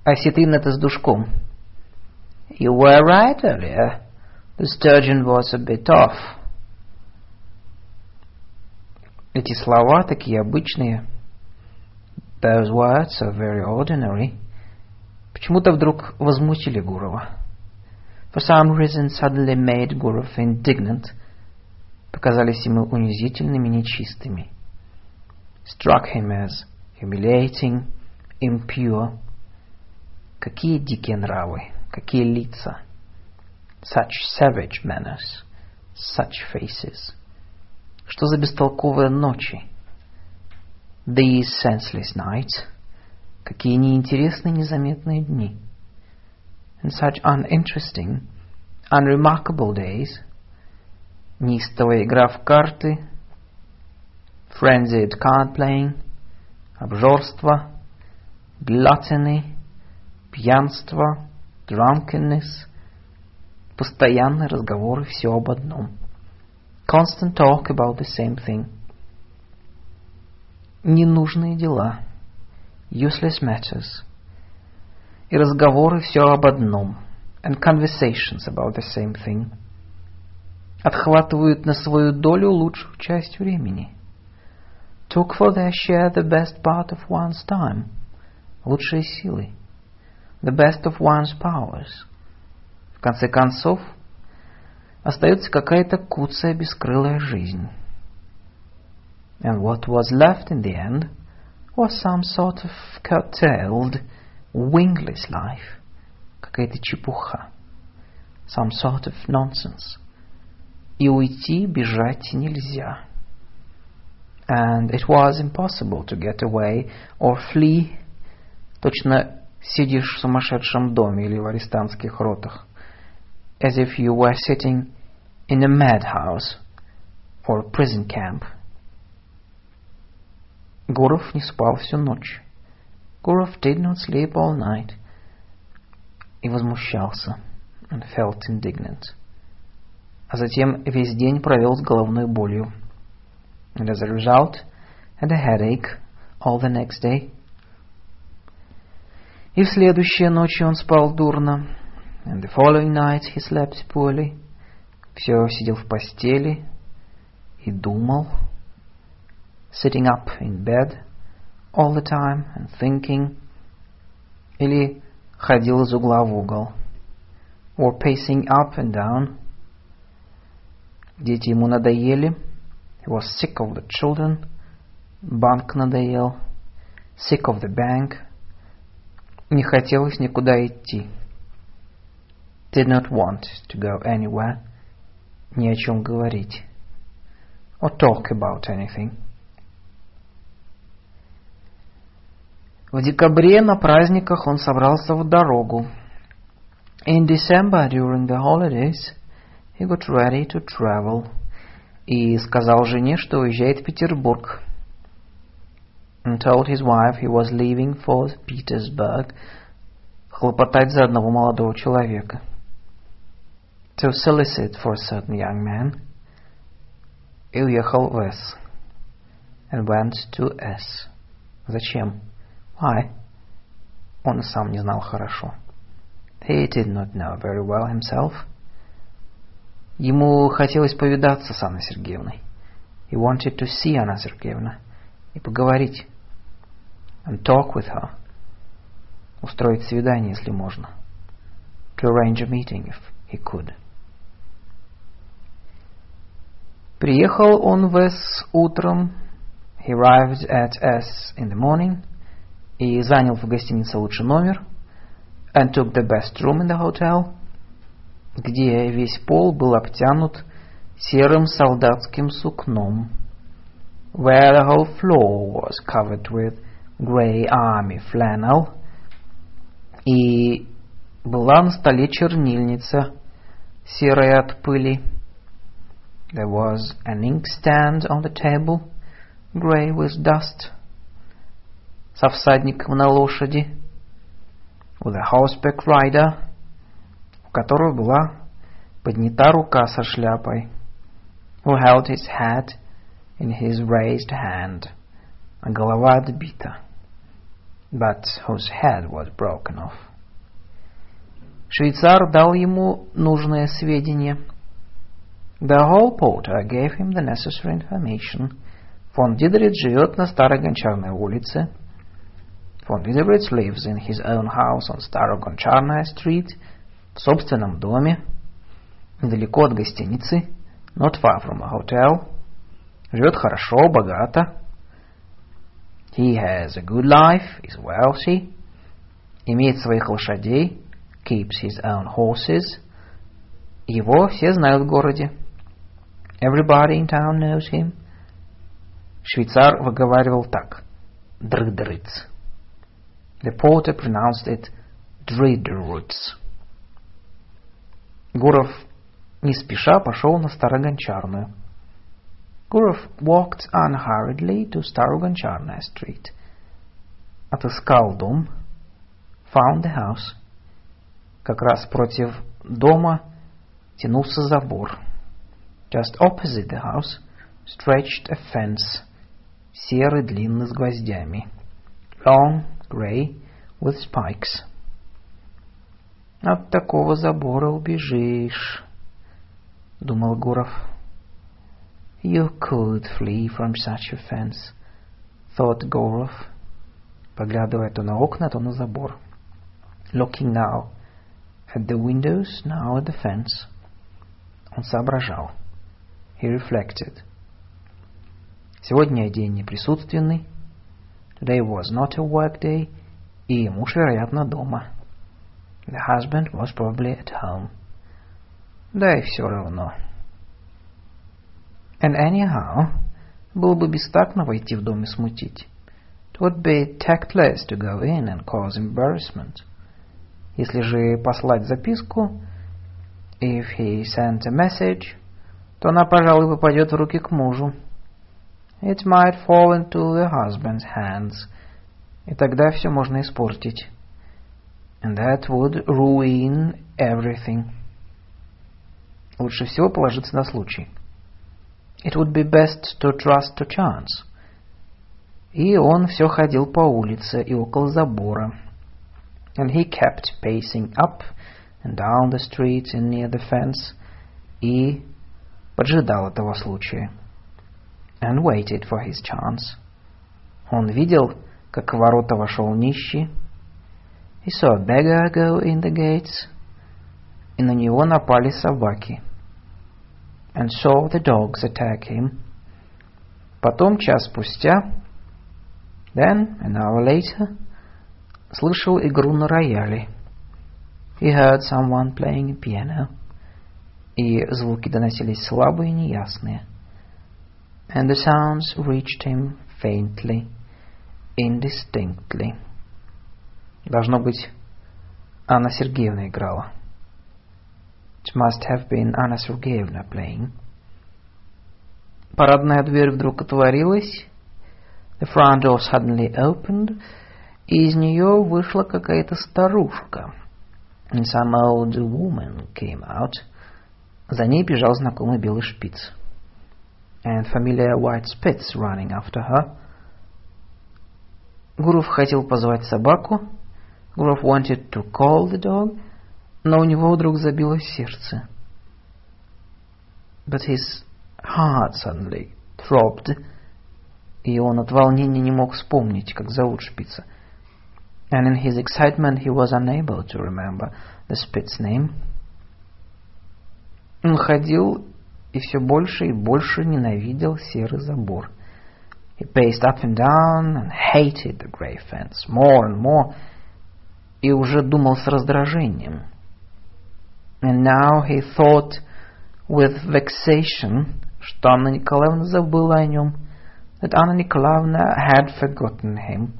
Осетрина-то с душком. You were right earlier. The sturgeon was a bit off. Эти слова такие обычные. Those words are very ordinary. Почему-то вдруг возмутили Гурова. For some reason suddenly made Gurov indignant. Показались ему унизительными, нечистыми. Struck him as humiliating, impure. Какие дикие нравы, какие лица. Such savage manners, such faces. Что за бестолковые ночи? These senseless nights. Какие неинтересные, незаметные дни. And such uninteresting, unremarkable days. Неистовая игра в карты. Frenzied card playing. Обжорство. Gluttony. Пьянство. Drunkenness. Постоянные разговоры все об одном – Constant talk about the same thing. Ненужные дела. Useless matters. И разговоры все об одном. And conversations about the same thing. Отхватывают на свою долю лучшую часть времени. Took for their share the best part of one's time. Лучшие силы. The best of one's powers. В конце концов, остается какая-то куцая бескрылая жизнь. And what was left in the end was some sort of curtailed, wingless life. Какая-то чепуха. Some sort of nonsense. И уйти, бежать нельзя. And it was impossible to get away or flee. Точно сидишь в сумасшедшем доме или в арестантских ротах. As if you were sitting in a madhouse or a prison camp. Гуров не спал всю ночь. Gurov did not sleep all night. И возмущался. And felt indignant. А затем весь день провел с головной болью. And as a result, had a headache all the next day. И в следующие ночи он спал дурно. And the following night he slept poorly все сидел в постели и думал, sitting up in bed all the time and thinking, или ходил из угла в угол, or pacing up and down. Дети ему надоели, he was sick of the children, банк надоел, sick of the bank, не хотелось никуда идти, Did not want to go anywhere, ни о чем говорить. Or talk about anything. В декабре на праздниках он собрался в дорогу. In December, during the holidays, he got ready to travel. И сказал жене, что уезжает в Петербург. And told his wife he was leaving for Petersburg, хлопотать за одного молодого человека to solicit for a certain young man, и уехал в С. And went to S. Зачем? Why? Он сам не знал хорошо. He did not know very well himself. Ему хотелось повидаться с Анной Сергеевной. He wanted to see Anna Сергеевна и поговорить. And talk with her. Устроить свидание, если можно. To arrange a meeting, if he could. Приехал он в С утром. He arrived at S in the morning. И занял в гостинице лучший номер. And took the best room in the hotel. Где весь пол был обтянут серым солдатским сукном. Where the whole floor was covered with grey army flannel. И была на столе чернильница, серая от пыли. There was an inkstand on the table, grey with dust, со всадником на лошади, with a horseback rider, у которого была поднята рука со шляпой, who held his hat in his raised hand, а голова отбита, but whose head was broken off. Швейцар дал ему нужное сведение — The hall porter gave him the necessary information. Фон Дидридж живет на Старой Гончарной улице. Фон Дидридж lives in his own house on Старогончарная Street, в собственном доме, недалеко от гостиницы, not far from a hotel. Живет хорошо, богато. He has a good life, is wealthy. Имеет своих лошадей, keeps his own horses. Его все знают в городе. Everybody in town knows him. Швейцар выговаривал так. Дрыдрыц. The porter pronounced it Дридрыц. Гуров не спеша пошел на Старогончарную. Гуров walked unhurriedly to Старогончарная street. Отыскал дом. Found the house. Как раз против дома тянулся забор. Just opposite the house stretched a fence, серый длинный с гвоздями, long, grey, with spikes. От такого забора убежишь, думал Гуров. You could flee from such a fence, thought Gurov, поглядывая то на окна, то на забор. Looking now at the windows, now at the fence. Он соображал. He reflected. Сегодня день неприсутственный. Today was not a work day. И муж, вероятно, дома. The husband was probably at home. Да и все равно. And anyhow, было бы бестактно войти в дом и смутить. It would be tactless to go in and cause embarrassment. Если же послать записку, if he sent a message, то она, пожалуй, попадет в руки к мужу. It might fall into the husband's hands. И тогда все можно испортить. And that would ruin everything. Лучше всего положиться на случай. It would be best to trust to chance. И он все ходил по улице и около забора. And he kept pacing up and down the street and near the fence. И поджидал этого случая. And waited for his chance. Он видел, как в ворота вошел нищий. He saw a beggar go in the gates. И на него напали собаки. And saw the dogs attack him. Потом, час спустя, then, an hour later, слышал игру на рояле. He heard someone playing a piano и звуки доносились слабые и неясные. And the sounds reached him faintly, indistinctly. Должно быть, Анна Сергеевна играла. It must have been Anna Sergeyevna playing. Парадная дверь вдруг отворилась. The front door suddenly opened, и из нее вышла какая-то старушка. And some old woman came out — за ней бежал знакомый белый шпиц. And familiar white spitz running after her. Гуров хотел позвать собаку. Гуров wanted to call the dog, но у него вдруг забилось сердце. But his heart suddenly throbbed, и он от волнения не мог вспомнить, как зовут шпица. And in his excitement he was unable to remember the Spitz name. Он ходил и все больше и больше ненавидел серый забор. He paced up and down and hated the grey fence more and more, и уже думал с раздражением. And now he thought with vexation, что Анна Николаевна забыла о нем, that Anna Nikolaevna had forgotten him,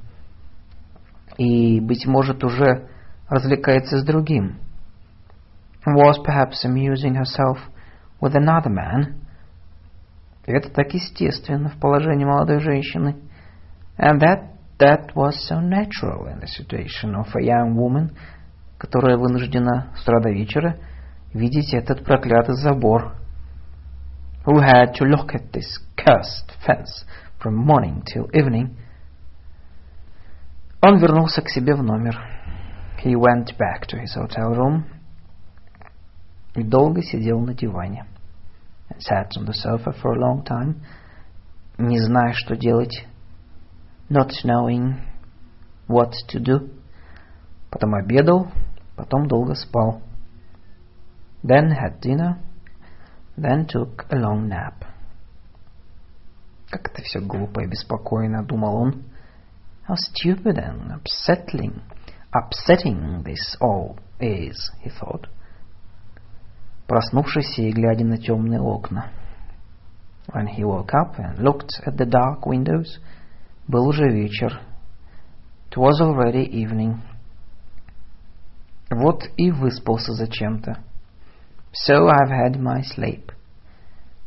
и, быть может, уже развлекается с другим. Was perhaps amusing herself with another man. И это так естественно в положении молодой женщины. And that, that was so natural in the situation of a young woman, которая вынуждена с утра до вечера видеть этот проклятый забор. Who had to look at this cursed fence from morning till evening. Он вернулся к себе в номер. He went back to his hotel room и долго сидел на диване. And sat on the sofa for a long time, не зная, что делать, not knowing what to do. Потом обедал, потом долго спал. Then had dinner, then took a long nap. Как это все глупо и беспокойно, думал он. How stupid and upsetting, upsetting this all is, he thought. Проснувшись и глядя на темные окна. When he woke up and looked at the dark windows, был уже вечер. It was already evening. Вот и выспался зачем-то. So I've had my sleep.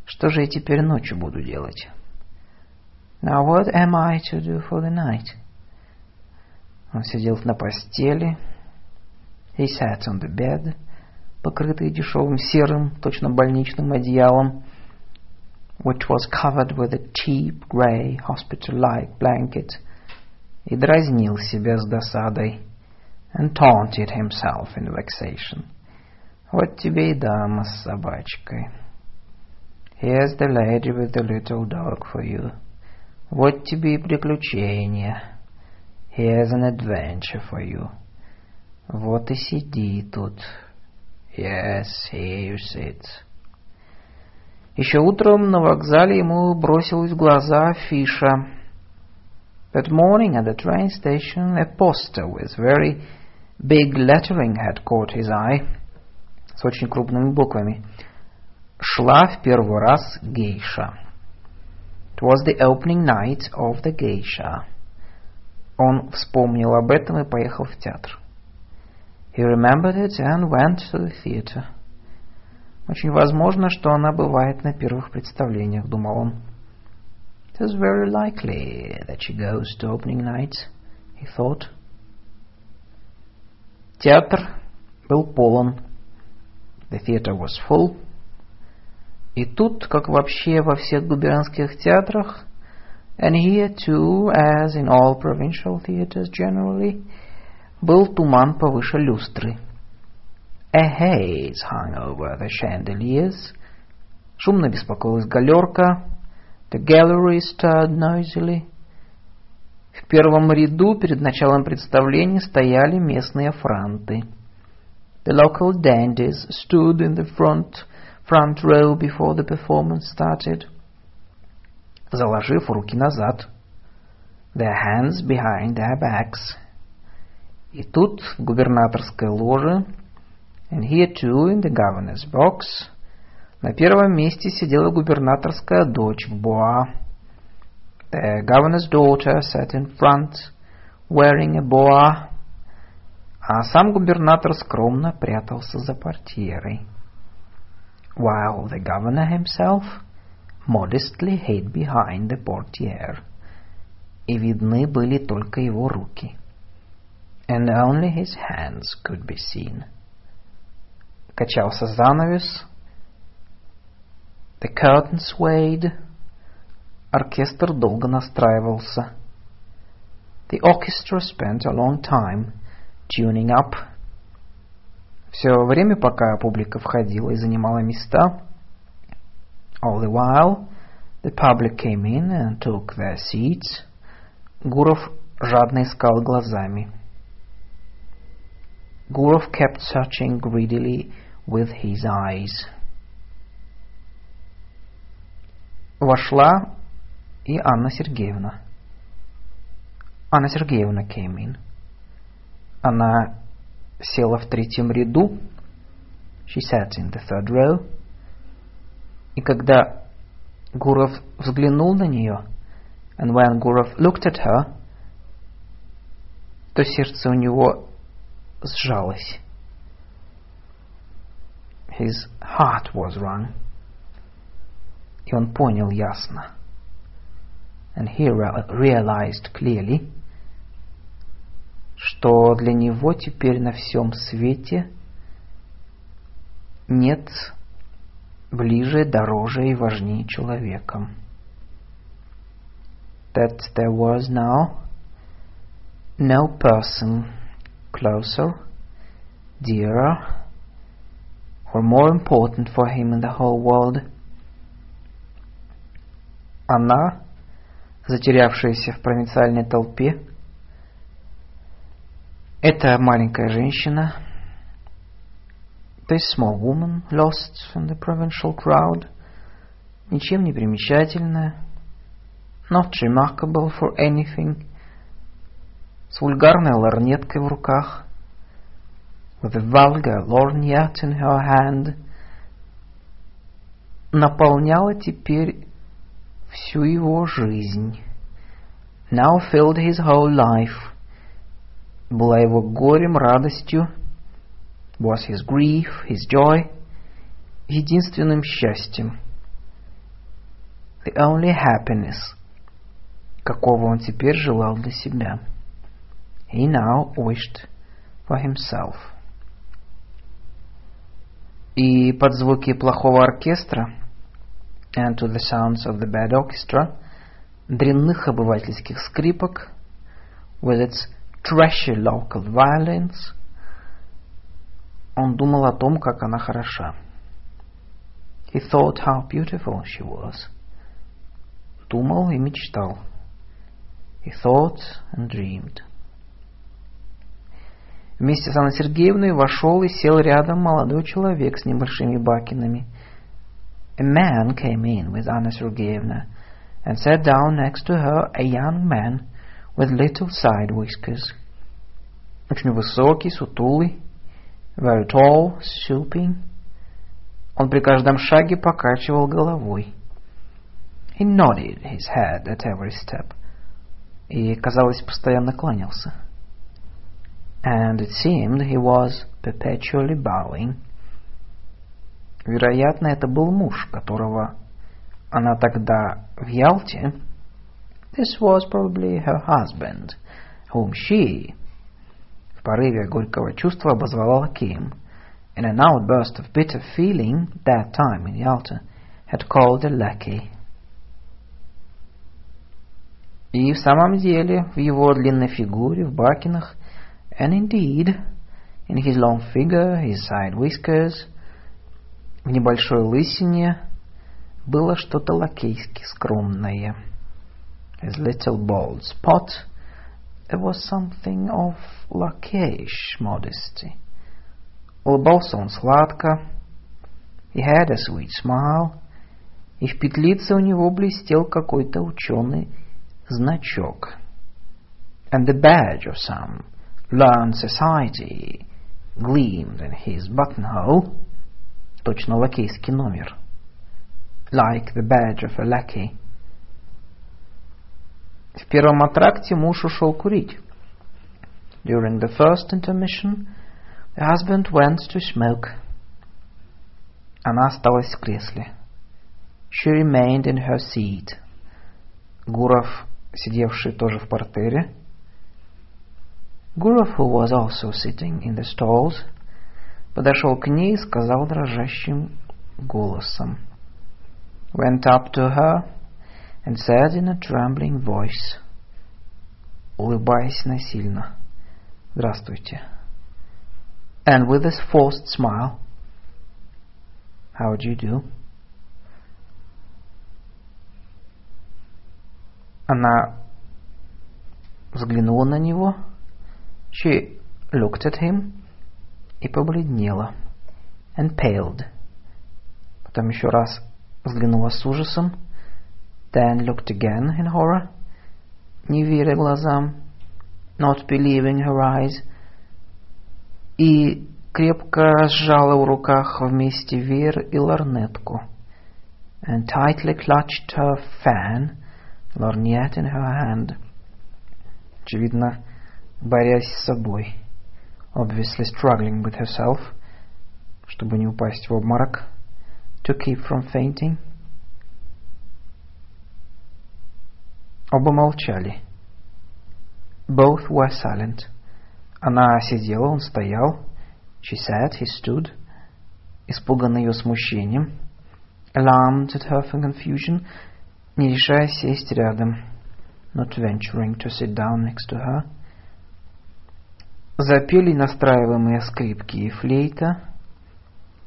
Что же я теперь ночью буду делать? Now what am I to do for the night? Он сидел на постели. He sat on the bed покрытый дешевым серым, точно больничным одеялом, which was covered with a cheap grey hospital-like blanket, и дразнил себя с досадой, and taunted himself in vexation. Вот тебе и дама с собачкой. Here's the lady with the little dog for you. Вот тебе и приключения. Here's an adventure for you. Вот и сиди тут, Yes, here you sit. Еще утром на вокзале ему бросилась в глаза афиша. That morning at the train station, a poster with very big lettering had caught his eye. С очень крупными буквами. Шла в первый раз гейша. It was the opening night of the geisha. Он вспомнил об этом и поехал в театр. He remembered it and went to the theater. Очень возможно, что она бывает на первых представлениях, думал он. It is very likely that she goes to opening nights, he thought. Театр был полон. The theater was full. И тут, как вообще во всех губернских театрах, and here too, as in all provincial theaters generally, был туман повыше люстры. A haze hung over the chandeliers. Шумно беспокоилась галерка. The gallery stirred noisily. В первом ряду перед началом представления стояли местные франты. The local dandies stood in the front, front row before the performance started, заложив руки назад, their hands behind their backs. И тут в губернаторской ложе, and here too in the governor's box, на первом месте сидела губернаторская дочь в боа. The governor's daughter sat in front, wearing a boa, а сам губернатор скромно прятался за портьерой. While the governor himself modestly hid behind the portiere, и видны были только его руки — and only his hands could be seen. Качался занавес. The curtain swayed. Оркестр долго настраивался. The orchestra spent a long time tuning up. Все время, пока публика входила и занимала места, all the while the public came in and took their seats, Гуров жадно искал глазами. Gurov kept searching greedily with his eyes. вошла и Анна Сергеевна. Анна Сергеевна came in. Она села в третьем ряду. She sat in the third row. И когда Гуров взглянул на нее, and when Gurov looked at her, то сердце у него сжалось. His heart was wrung. И он понял ясно. And he realized clearly, что для него теперь на всем свете нет ближе, дороже и важнее человека. That there was now no person closer, dearer, or more important for him in the whole world. Она, затерявшаяся в провинциальной толпе, эта маленькая женщина, this small woman lost in the provincial crowd, ничем не примечательная, not remarkable for anything, с вульгарной лорнеткой в руках, with a vulgar lorgnette in her hand, наполняла теперь всю его жизнь, now filled his whole life, была его горем, радостью, was his grief, his joy, единственным счастьем, the only happiness, какого он теперь желал для себя. He now wished for himself. И под звуки плохого оркестра and to the sounds of the bad orchestra, дрянных обывательских скрипок, with its trashy local violins, он думал о том, как она хороша. He thought how beautiful she was. Думал и мечтал. He thought and dreamed. Вместе с Анной Сергеевной вошел и сел рядом молодой человек с небольшими бакинами. A man came in with Anna Sergeyevna and sat down next to her a young man with little side whiskers. Очень высокий, сутулый, very tall, stooping. Он при каждом шаге покачивал головой. He nodded his head at every step. И, казалось, постоянно кланялся and it seemed he was perpetually bowing. Вероятно, это был муж, которого она тогда в Ялте. This was probably her husband, whom she, в порыве горького чувства, обозвала лакеем. In an outburst of bitter feeling, that time in Yalta, had called a lackey. И в самом деле, в его длинной фигуре, в бакинах, And indeed, in his long figure, his side whiskers, в небольшой лысине было что-то лакейски скромное. His little bald spot, there was something of lakeyish modesty. Улыбался он сладко. He had a sweet smile. И в петлице у него блестел какой-то ученый значок. And the badge of some learned society gleamed in his buttonhole, точно лакейский номер, like the badge of a lackey. В первом аттракте муж ушел курить. During the first intermission, the husband went to smoke. Она осталась в кресле. She remained in her seat. Гуров, сидевший тоже в портере, Gurov, who was also sitting in the stalls, подошел к ней и сказал дрожащим голосом. Went up to her and said in a trembling voice, улыбаясь насильно, «Здравствуйте». And with a forced smile, «How do you do?» Она взглянула на него – She looked at him и побледнела. And paled. Потом еще раз взглянула с ужасом then looked again in horror, не веря глазам, not believing her eyes, и крепко разжала в руках вместе веер и лорнетку, and tightly clutched her fan, lorgnette in her hand. Очевидно, борясь с собой, obviously struggling with herself, чтобы не упасть в обморок, to keep from fainting. Оба молчали. Both were silent. Она сидела, он стоял. She sat, he stood. Испуганный ее смущением. Alarmed at her confusion, не решая сесть рядом. Not venturing to sit down next to her. Запели настраиваемые скрипки и флейта.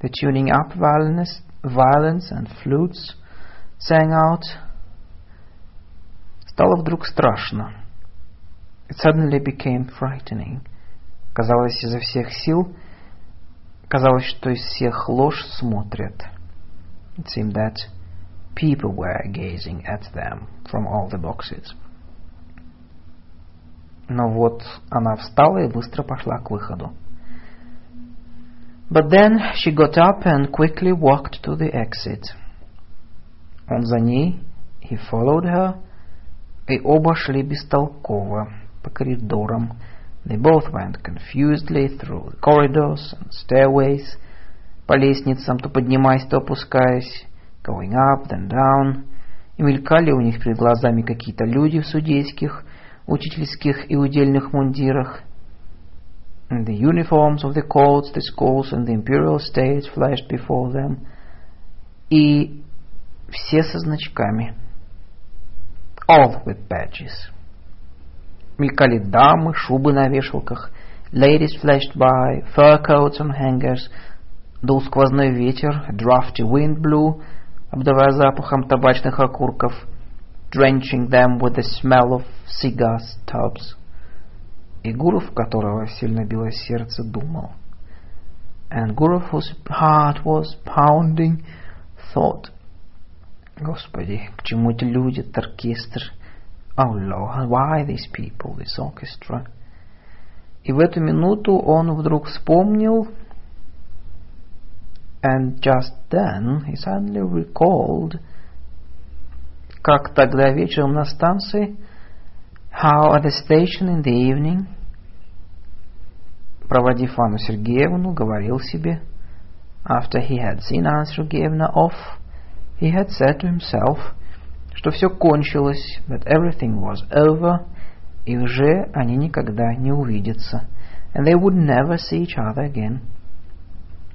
The tuning up violins, violins and flutes sang out. Стало вдруг страшно. It suddenly became frightening. Казалось, изо всех сил, казалось, что из всех ложь смотрят. It seemed that people were gazing at them from all the boxes. Но вот она встала и быстро пошла к выходу. But then she got up and quickly walked to the exit. Он за ней, he followed her, и оба шли бестолково по коридорам. They both went confusedly through the corridors and stairways, по лестницам, то поднимаясь, то опускаясь, going up, then down, и мелькали у них перед глазами какие-то люди в судейских, учительских и удельных мундирах. And the uniforms of the courts, the schools, and the imperial states flashed before them. И все со значками – all with badges. Мелькали дамы, шубы на вешалках, ladies flashed by, fur coats on hangers, дул сквозной ветер, drafty wind blew, обдавая запахом табачных окурков, drenching them with the smell of cigar stubs. И Гуров, которого сильно било сердце, думал. And Gurov, whose heart was pounding, thought, Господи, к чему эти люди, этот оркестр? Oh Lord, why these people, this orchestra? И в эту минуту он вдруг вспомнил, and just then he suddenly recalled, как тогда вечером на станции, how at the station in the evening, проводив Анну Сергеевну, говорил себе, after he had seen Anna Sergeyevna off, He had said to himself, что все кончилось, that everything was over, и уже они никогда не увидятся, and they would never see each other again.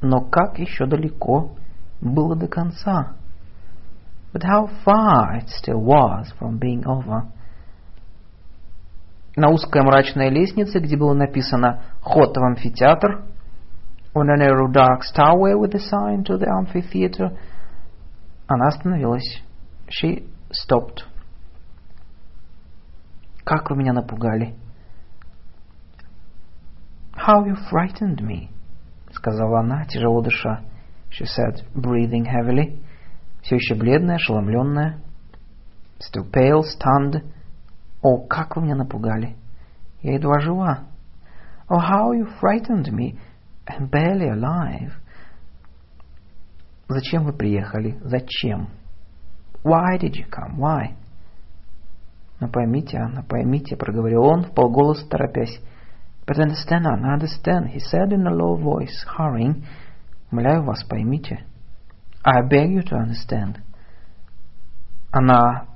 Но как еще далеко было до конца? But how far it still was from being over. На узкой мрачной лестнице, где было написано «Ход в амфитеатр», on a narrow dark stairway with a sign to the amphitheater, Она остановилась. She stopped. Как вы меня напугали. How you frightened me, сказала она, тяжело дыша. She said, breathing heavily. Все еще бледная, ошеломленная. Still pale, stunned. О, как вы меня напугали. Я едва жива. Oh, how you frightened me. I'm barely alive. Зачем вы приехали? Зачем? Why did you come? Why? Но поймите, Анна, поймите, проговорил он в полголоса торопясь. But understand, Anna, understand, he said in a low voice, hurrying. Умоляю вас, поймите. I beg you to understand. Она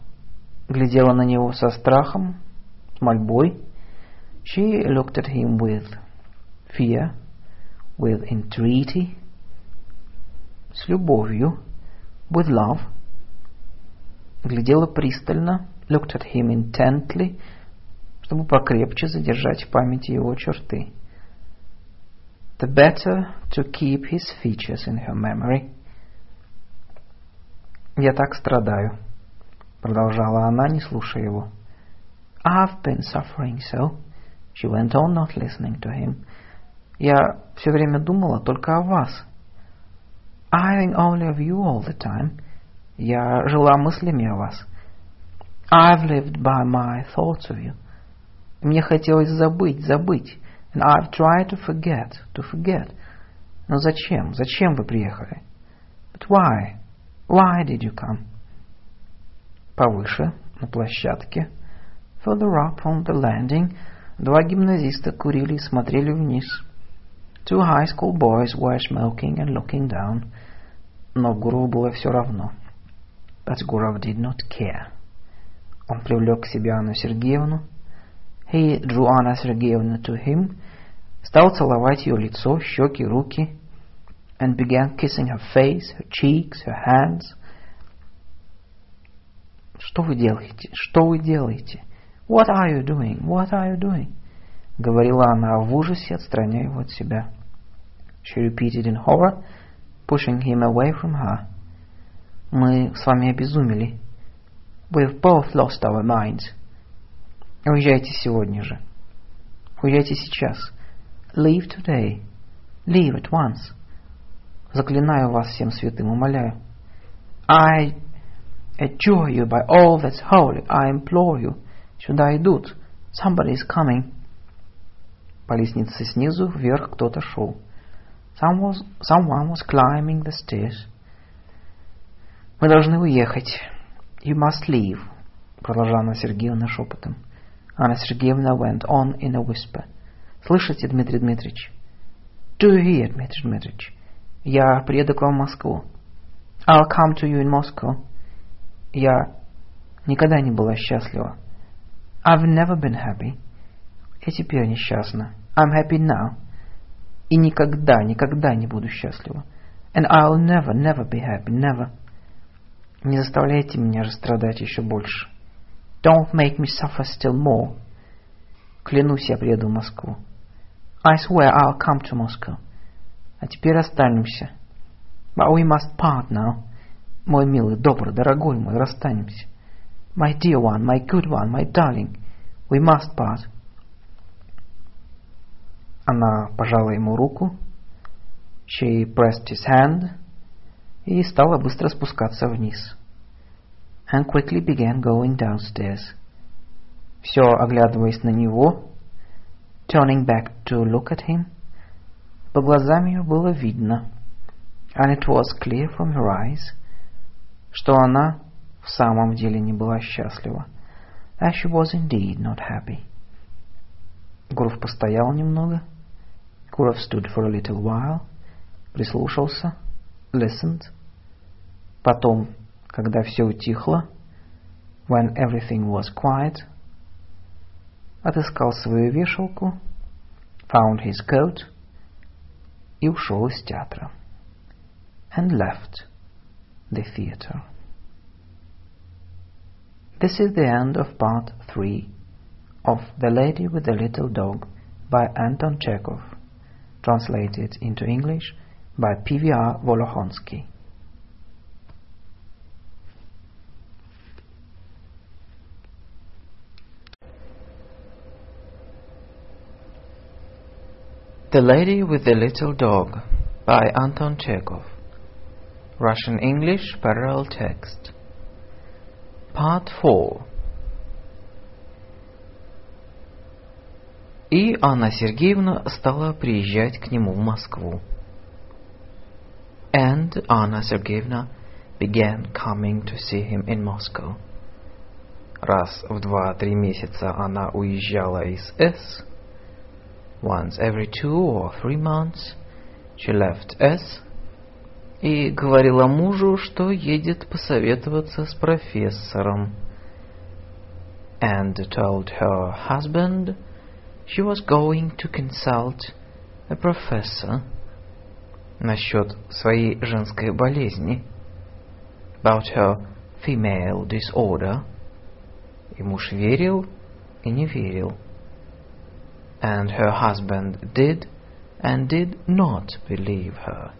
глядела на него со страхом, с мольбой. She looked at him with fear, with entreaty с любовью, with love, глядела пристально, looked at him intently, чтобы покрепче задержать в памяти его черты. The better to keep his features in her memory. – «Я так страдаю», — продолжала она, не слушая его. I've been suffering so, she went on, not listening to him. Я все время думала только о вас. I think only of you all the time. Я жила мыслями о вас. I've lived by my thoughts of you. Мне хотелось забыть, забыть. And I've tried to forget, to forget. Но зачем? Зачем вы приехали? But why? Why did you come? Повыше, на площадке. Further up on the landing, два гимназиста курили и смотрели вниз. Two high school boys were smoking and looking down. Но Гурову было все равно. But Gurov did not care. Он привлек к себе Анну Сергеевну. He drew Anna Sergeyevna to him, стал целовать ее лицо, щеки, руки, and began kissing her face, her cheeks, her hands. Что вы делаете? Что вы делаете? What are you doing? What are you doing? Говорила она в ужасе, отстраняя его от себя. She repeated in horror, pushing him away from her. Мы с вами обезумели. We've both lost our minds. Уезжайте сегодня же. Уезжайте сейчас. Leave today. Leave at once. Заклинаю вас всем святым, умоляю. I adjure you by all that's holy. I implore you. Сюда идут. Somebody is coming. По лестнице снизу вверх кто-то шел. Someone was, someone was climbing the stairs. Мы должны уехать. You must leave, продолжала Анна Сергеевна шепотом. Анна Сергеевна went on in a whisper. Слышите, Дмитрий Дмитриевич? Do you hear, Дмитрий Дмитриевич? Я приеду к вам в Москву. I'll come to you in Moscow. Я никогда не была счастлива. I've never been happy. Я теперь несчастна. I'm happy now. И никогда, никогда не буду счастлива. And I'll never, never be happy, never. Не заставляйте меня страдать еще больше. Don't make me suffer still more. Клянусь, я приеду в Москву. I swear I'll come to Moscow. А теперь расстанемся. But we must part now. Мой милый, добрый, дорогой мой, расстанемся. My dear one, my good one, my darling, we must part. Она пожала ему руку. She pressed his hand и стала быстро спускаться вниз. And quickly began going downstairs. Все оглядываясь на него, turning back to look at him, по глазам ее было видно, and it was clear from her eyes, что она в самом деле не была счастлива, that she was indeed not happy. Гуров постоял немного, Гуров stood for a little while, прислушался, listened. Потом, когда все утихло, when everything was quiet, отыскал свою вешалку, found his coat и ушел из театра. And left the theater. This is the end of part three of The Lady with the Little Dog by Anton Chekhov, translated into English by PVR Volohonsky. The Lady with the Little Dog by Anton Chekhov. Russian English parallel text. Part 4. И Анна Сергеевна стала приезжать к нему в Москву. And Anna Sergeyevna began coming to see him in Moscow. Раз в два-три месяца она уезжала из С. Once every two or three months she left S и говорила мужу, что едет посоветоваться с профессором. And told her husband she was going to consult a professor насчет своей женской болезни, about her female disorder, и муж верил и не верил. And her husband did and did not believe her.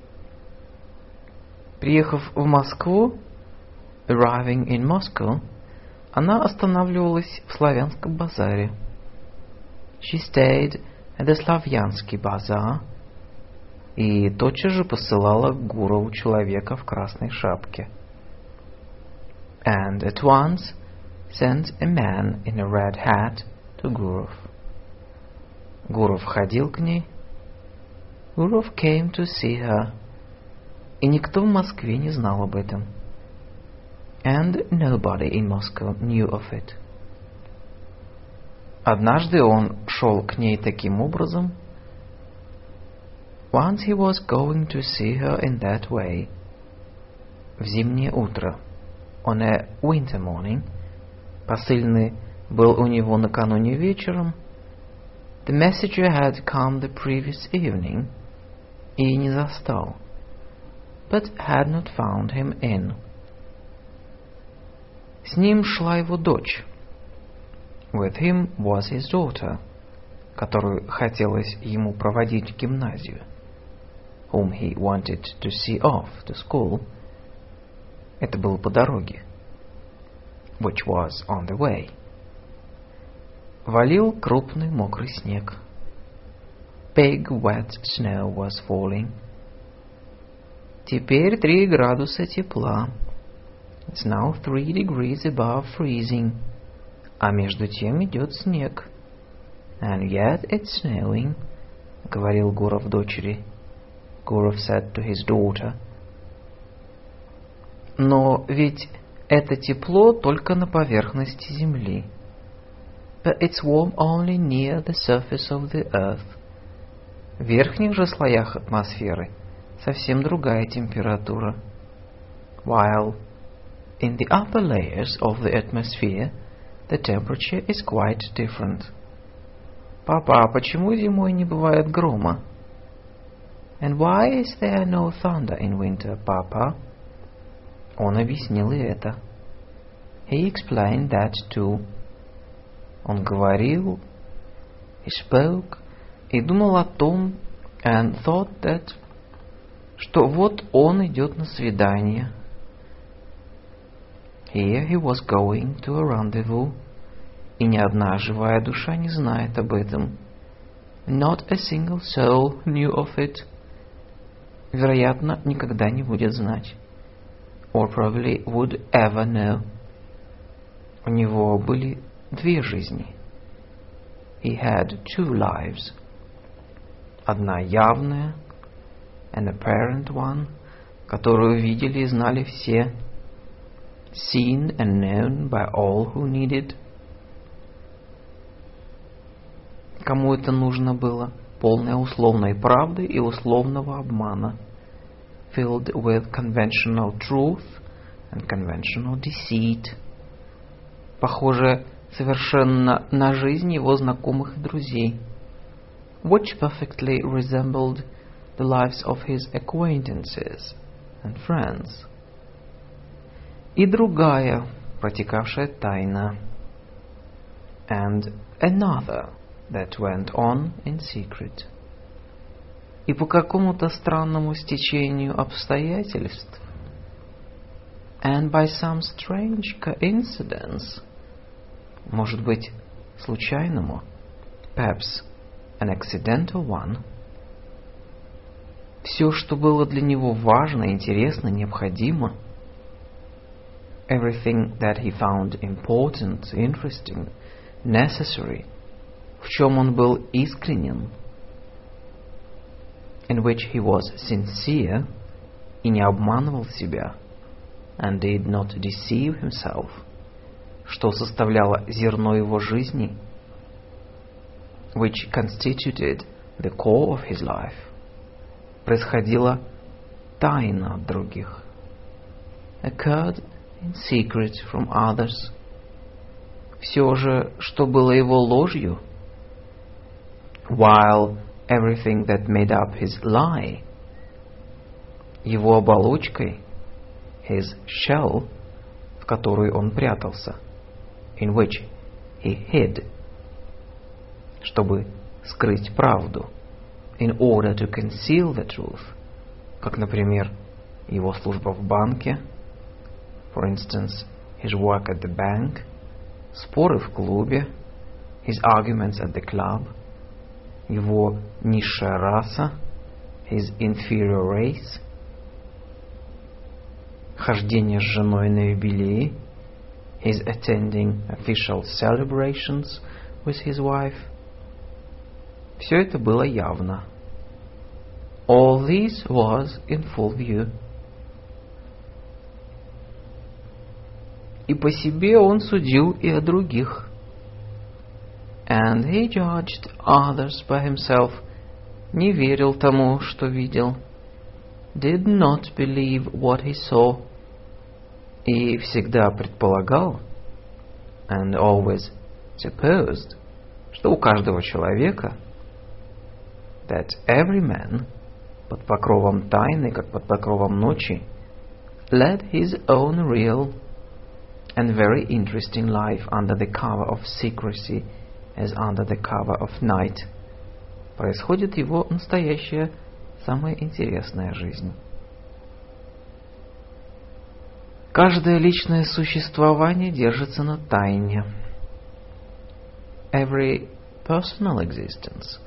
Приехав в Москву, arriving in Moscow, она останавливалась в Славянском базаре. She stayed at the Slavyansky bazaar и тотчас же посылала к Гурову человека в красной шапке. And at once sent a man in a red hat to Gurov. Гуров ходил к ней. Gurov came to see her. И никто в Москве не знал об этом. And nobody in Moscow knew of it. Однажды он шел к ней таким образом. Once he was going to see her in that way. В зимнее утро. On a winter morning. Посыльный был у него накануне вечером. The messenger had come the previous evening и не застал, but had not found him in. С ним шла его дочь. With him was his daughter, которую хотелось ему проводить в гимназию, whom he wanted to see off to school. Это было по дороге, which was on the way. Валил крупный мокрый снег. Big wet snow was falling. Теперь три градуса тепла. It's now three degrees above freezing. А между тем идет снег. And yet it's snowing, говорил Гуров дочери. Гуров said to his daughter. Но ведь это тепло только на поверхности земли. But it's warm only near the surface of the earth. В верхних же слоях атмосферы совсем другая температура. While in the upper layers of the atmosphere the temperature is quite different. Папа, а почему зимой не бывает грома? And why is there no thunder in winter, Papa? Он объяснил и это. He explained that too. Он говорил, he spoke, и думал о том, and thought that, что вот он идет на свидание. Here he was going to a rendezvous, и ни одна живая душа не знает об этом. Not a single soul knew of it. Вероятно, никогда не будет знать. Or probably would ever know. У него были две жизни. He had two lives. Одна явная, an apparent one, которую видели и знали все, seen and known by all who needed. Кому это нужно было? Полная условной правды и условного обмана. Filled with conventional truth and conventional deceit. Похоже совершенно на жизнь его знакомых и друзей. Which perfectly resembled the lives of his acquaintances and friends. И другая, протекавшая тайна. And another that went on in secret. И по какому-то странному стечению обстоятельств, and by some strange coincidence, может быть, случайному, perhaps an accidental one, все, что было для него важно, интересно, необходимо, everything that he found important, interesting, necessary, в чем он был искренен, in which he was sincere и не обманывал себя, and did not deceive himself, Что составляло зерно его жизни, which constituted the core of his life, происходило тайно от других, occurred in secret from others. Все же, что было его ложью, while everything that made up his lie, его оболочкой, his shell, в которую он прятался, in which he hid, чтобы скрыть правду, in order to conceal the truth, как, например, его служба в банке, for instance, his work at the bank, споры в клубе, his arguments at the club, его низшая раса, his inferior race, хождение с женой на юбилей, his attending official celebrations with his wife. Все это было явно. All this was in full view. И по себе он судил и о других. And he judged others by himself. Не верил тому, что видел. Did not believe what he saw. И всегда предполагал, and always supposed, что у каждого человека, that every man, под покровом тайны, как под покровом ночи, led his own real and very interesting life under the cover of secrecy as under the cover of night. Происходит его настоящая, самая интересная жизнь. Каждое личное существование держится на тайне. Every personal existence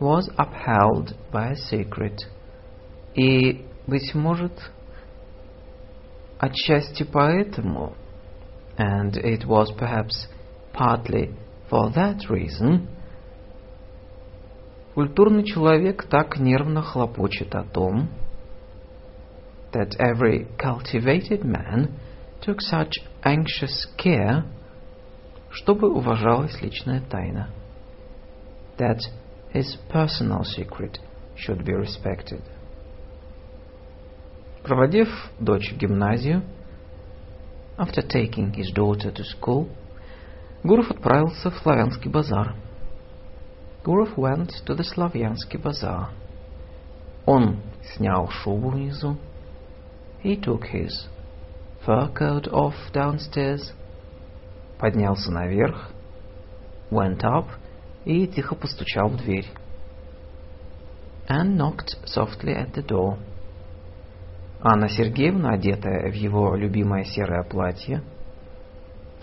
was upheld by a secret. И, быть может, отчасти поэтому, and it was perhaps partly for that reason, культурный человек так нервно хлопочет о том, that every cultivated man took such anxious care, чтобы уважалась личная тайна, that his personal secret should be respected. Проводив дочь в гимназию, after taking his daughter to school, Гуров отправился в славянский базар. Гуров went to the Slavyansky bazaar. Он снял шубу внизу, He took his fur coat off downstairs, поднялся наверх, went up и тихо постучал в дверь. And knocked softly at the door. Анна Сергеевна, одетая в его любимое серое платье,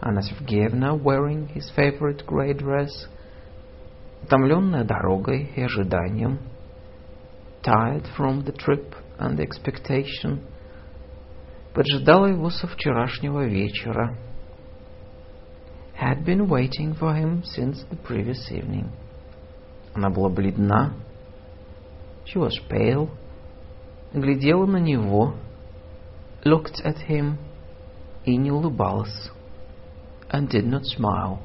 Анна Сергеевна, wearing his favorite grey dress, утомленная дорогой и ожиданием, tired from the trip and expectation, поджидала его со вчерашнего вечера. Had been waiting for him since the previous evening. Она была бледна. She was pale. Глядела на него. Looked at him. И не улыбалась. And did not smile.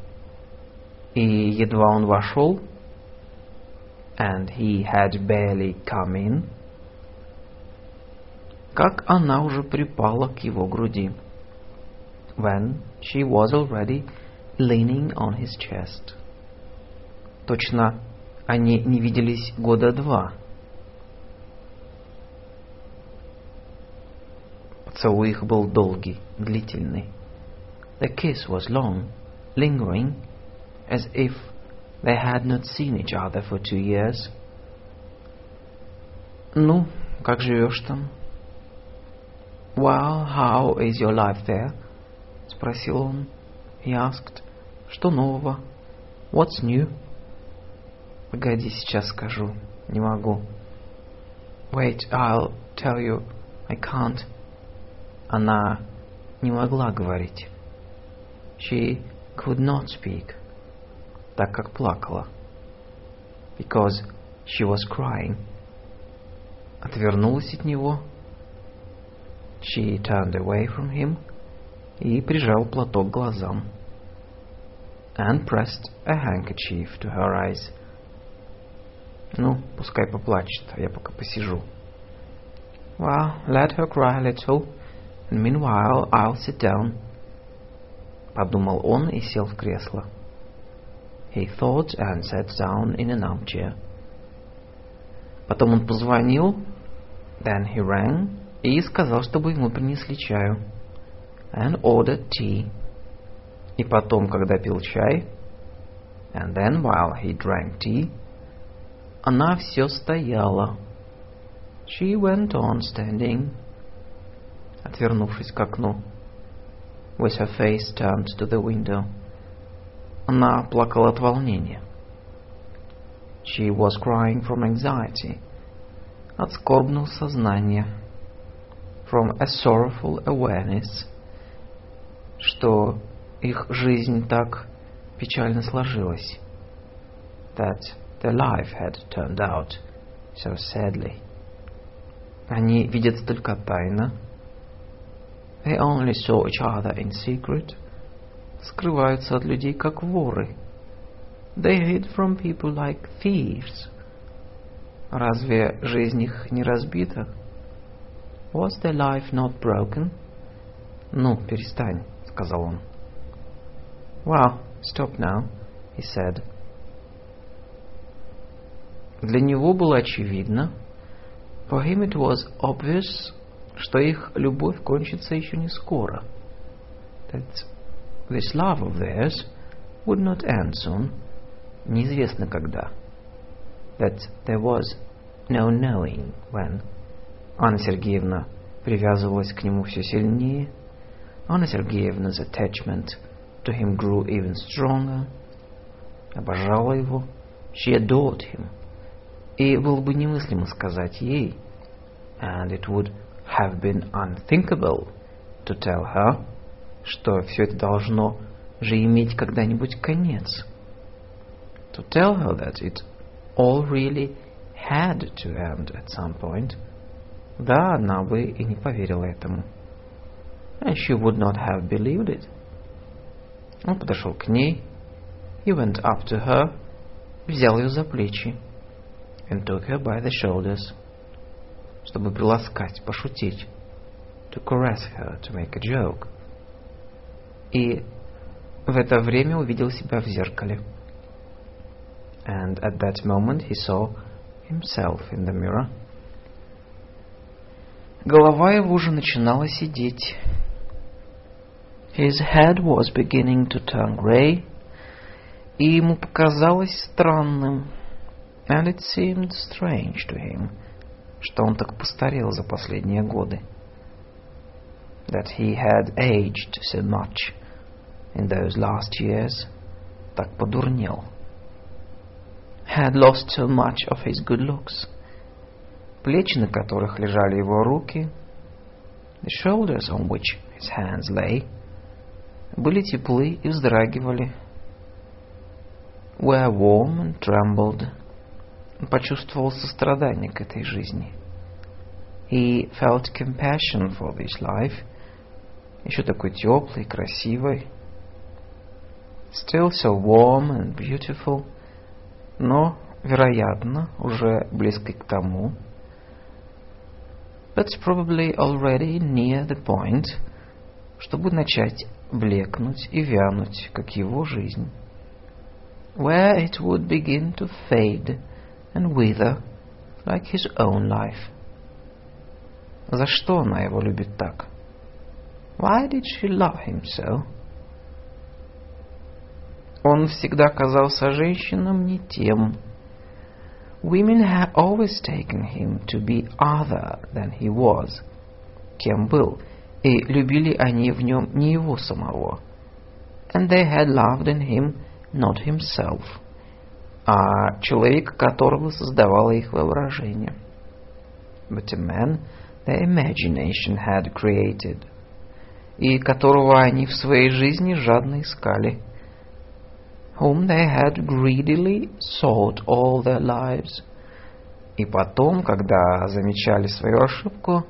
И едва он вошел, and he had barely come in, как она уже припала к его груди. When she was already leaning on his chest. Точно они не виделись года два. Поцелуй их был долгий, длительный. The kiss was long, lingering, as if they had not seen each other for two years. Ну, как живешь там? Well, how is your life there? Спросил он. He asked. Что нового? What's new? Погоди, сейчас скажу. Не могу. Wait, I'll tell you. I can't. Она не могла говорить. She could not speak. Так как плакала. Because she was crying. Отвернулась от него She turned away from him и прижал платок к глазам. And pressed a handkerchief to her eyes. Ну, пускай поплачет, а я пока посижу. Well, let her cry a little, and meanwhile I'll sit down. Подумал он и сел в кресло. He thought and sat down in an armchair. Потом он позвонил, then he rang, И сказал, чтобы ему принесли чаю. And ordered tea. И потом, когда пил чай, and then while he drank tea, она все стояла. She went on standing, отвернувшись к окну, with her face turned to the window. Она плакала от волнения. She was crying from anxiety, от скорбного сознания – from a sorrowful awareness, что их жизнь так печально сложилась. That their life had turned out so sadly. Они видят только тайно. They only saw each other in secret. Скрываются от людей, как воры. They hid from people like thieves. Разве жизнь их не разбита? Was their life not broken? Ну, перестань, сказал он. Well, stop now, he said. Для него было очевидно, for him it was obvious, что их любовь кончится еще не скоро. That this love of theirs would not end soon, неизвестно когда. That there was no knowing when. Анна Сергеевна привязывалась к нему все сильнее. Anna Sergeyevna's attachment to him grew even stronger. Обожала его. She adored him. И было бы немыслимо сказать ей, and it would have been unthinkable to tell her, что все это должно же иметь когда-нибудь конец. To tell her that it all really had to end at some point. Да, она бы и не поверила этому. And she would not have believed it. Он подошел к ней. He went up to her, взял ее за плечи and took her by the shoulders, чтобы приласкать, пошутить, to caress her, to make a joke. И в это время увидел себя в зеркале. And at that moment he saw himself in the mirror. Голова его уже начинала сидеть. His head was beginning to turn grey, и ему показалось странным, and it seemed strange to him, что он так постарел за последние годы. That he had aged so much in those last years, так подурнел. Had lost so much of his good looks. Плечи, на которых лежали его руки, the shoulders on which his hands lay, были теплы и вздрагивали, were warm and trembled, почувствовал сострадание к этой жизни. He felt compassion for this life, еще такой теплый, красивый, still so warm and beautiful, но, вероятно, уже близко к тому, but probably already near the point, чтобы начать блекнуть и вянуть, как его жизнь, where it would begin to fade and wither like his own life. За что она его любит так? Why did she love him so? Он всегда казался женщинам не тем. Women have always taken him to be other than he was, кем был, и любили они в нем не его самого. And they had loved in him not himself, а человек, которого создавало их воображение. But a man their imagination had created, и которого они в своей жизни жадно искали, whom they had greedily sought all their lives. И потом, когда замечали свою ошибку,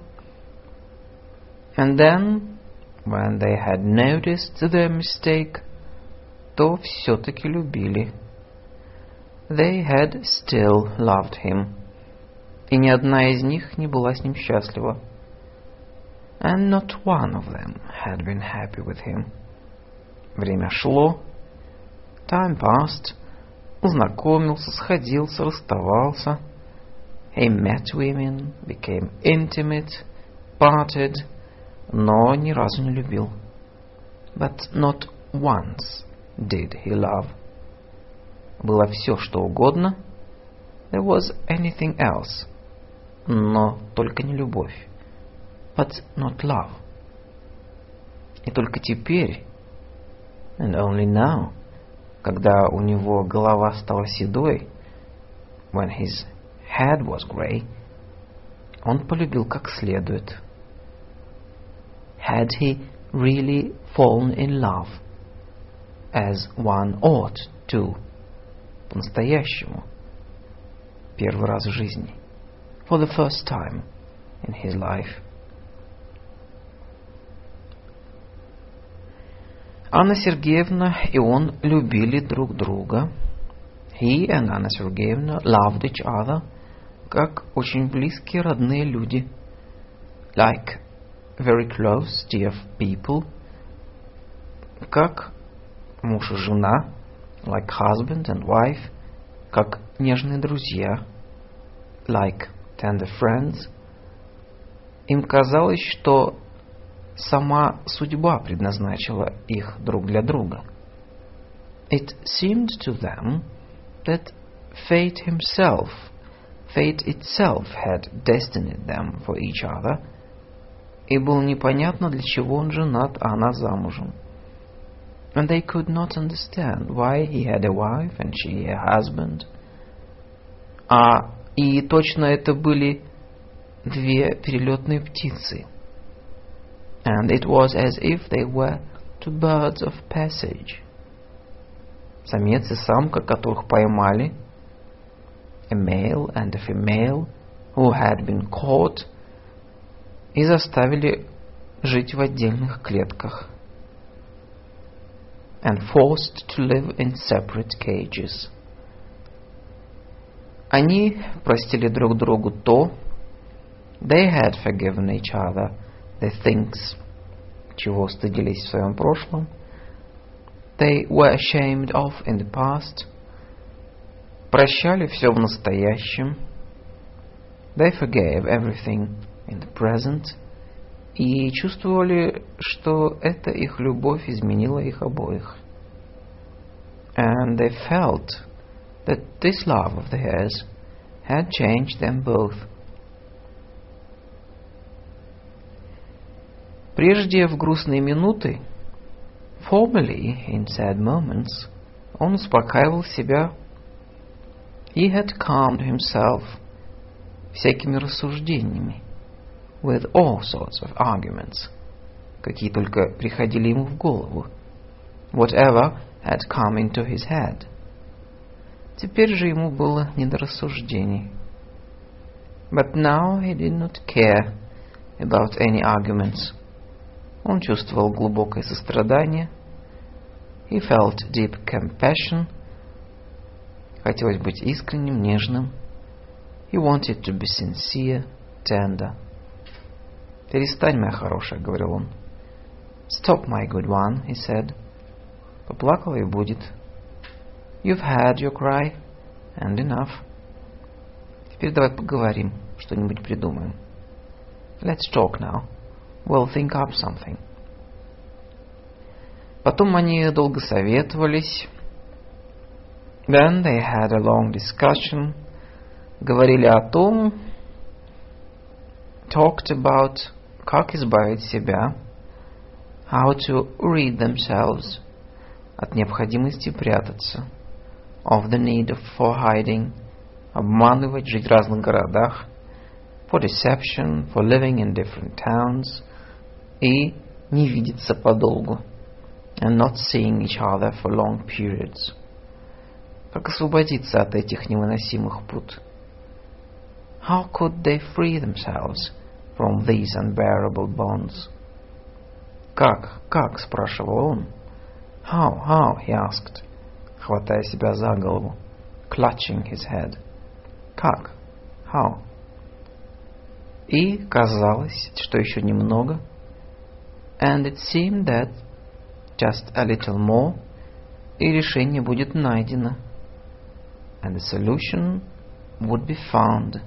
and then, when they had noticed their mistake, то все-таки любили. They had still loved him. И ни одна из них не была с ним счастлива. And not one of them had been happy with him. Время шло. Time passed. Знакомился, сходился, расставался. He met women, became intimate, parted, но ни разу не любил. But not once did he love. Было все, что угодно. There was anything else. Но только не любовь. But not love. И только теперь, and only now, когда у него голова стала седой, when his head was grey, он полюбил как следует. Had he really fallen in love as one ought to. По-настоящему. Первый раз в жизни. For the first time in his life. Анна Сергеевна и он любили друг друга. He and Anna Sergeyevna loved each other, как очень близкие родные люди. Like very close, dear people. Как муж и жена. Like husband and wife. Как нежные друзья. Like tender friends. Им казалось, что сама судьба предназначила их друг для друга. It seemed to them that fate himself, fate itself had destined them for each other, и было непонятно, для чего он женат, а она замужем. And they could not understand why he had a wife and she a husband. А и точно это были две перелетные птицы – and it was as if they were two birds of passage. Самец и самка, которых поймали, a male and a female, who had been caught, и заставили жить в отдельных клетках, and forced to live in separate cages. Они простили друг другу то, they had forgiven each other the things, чего стыдились в своем прошлом, they were ashamed of in the past, прощали все в настоящем, they forgave everything in the present, и чувствовали, что эта их любовь изменила их обоих. And they felt that this love of theirs had changed them both. Прежде в грустные минуты, formerly in sad moments, он успокаивал себя. He had calmed himself всякими рассуждениями, with all sorts of arguments, какие только приходили ему в голову, whatever had come into his head. Теперь же ему было не до рассуждений. But now he did not care about any arguments. Он чувствовал глубокое сострадание. He felt deep compassion. Хотелось быть искренним, нежным. He wanted to be sincere, tender. «Перестань, моя хорошая», — говорил он. «Stop, my good one», — he said. Поплакала и будет. «You've had your cry, and enough». Теперь давай поговорим, что-нибудь придумаем. Let's talk now. We'll think up something. Потом они долго советовались. Then they had a long discussion. Говорили о том, talked about как избавить себя, how to rid themselves, от необходимости прятаться, of the need for hiding, обманывать, жить в разных городах, for deception, for living in different towns – и не видеться подолгу, and not seeing each other for long periods. Как освободиться от этих невыносимых пут? How could they free themselves from these unbearable bonds? Как, как, спрашивал он. How, how, he asked, хватая себя за голову, clutching his head. Как, how? И казалось, что еще немного — and it seemed that just a little more, и решение будет найдено, and the solution would be found.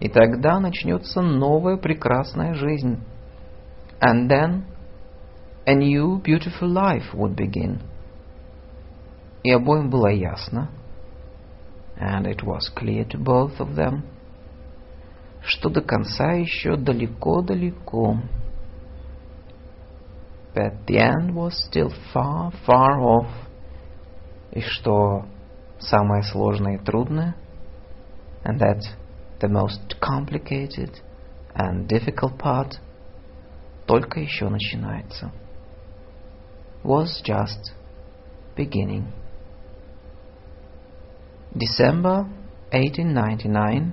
И тогда начнется новая прекрасная жизнь. And then a new beautiful life would begin. И обоим было ясно, and it was clear to both of them, что до конца еще далеко-далеко that the end was still far, far off, и что самое сложное и трудное, and that the most complicated and difficult part только еще начинается, was just beginning. December 1899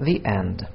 The End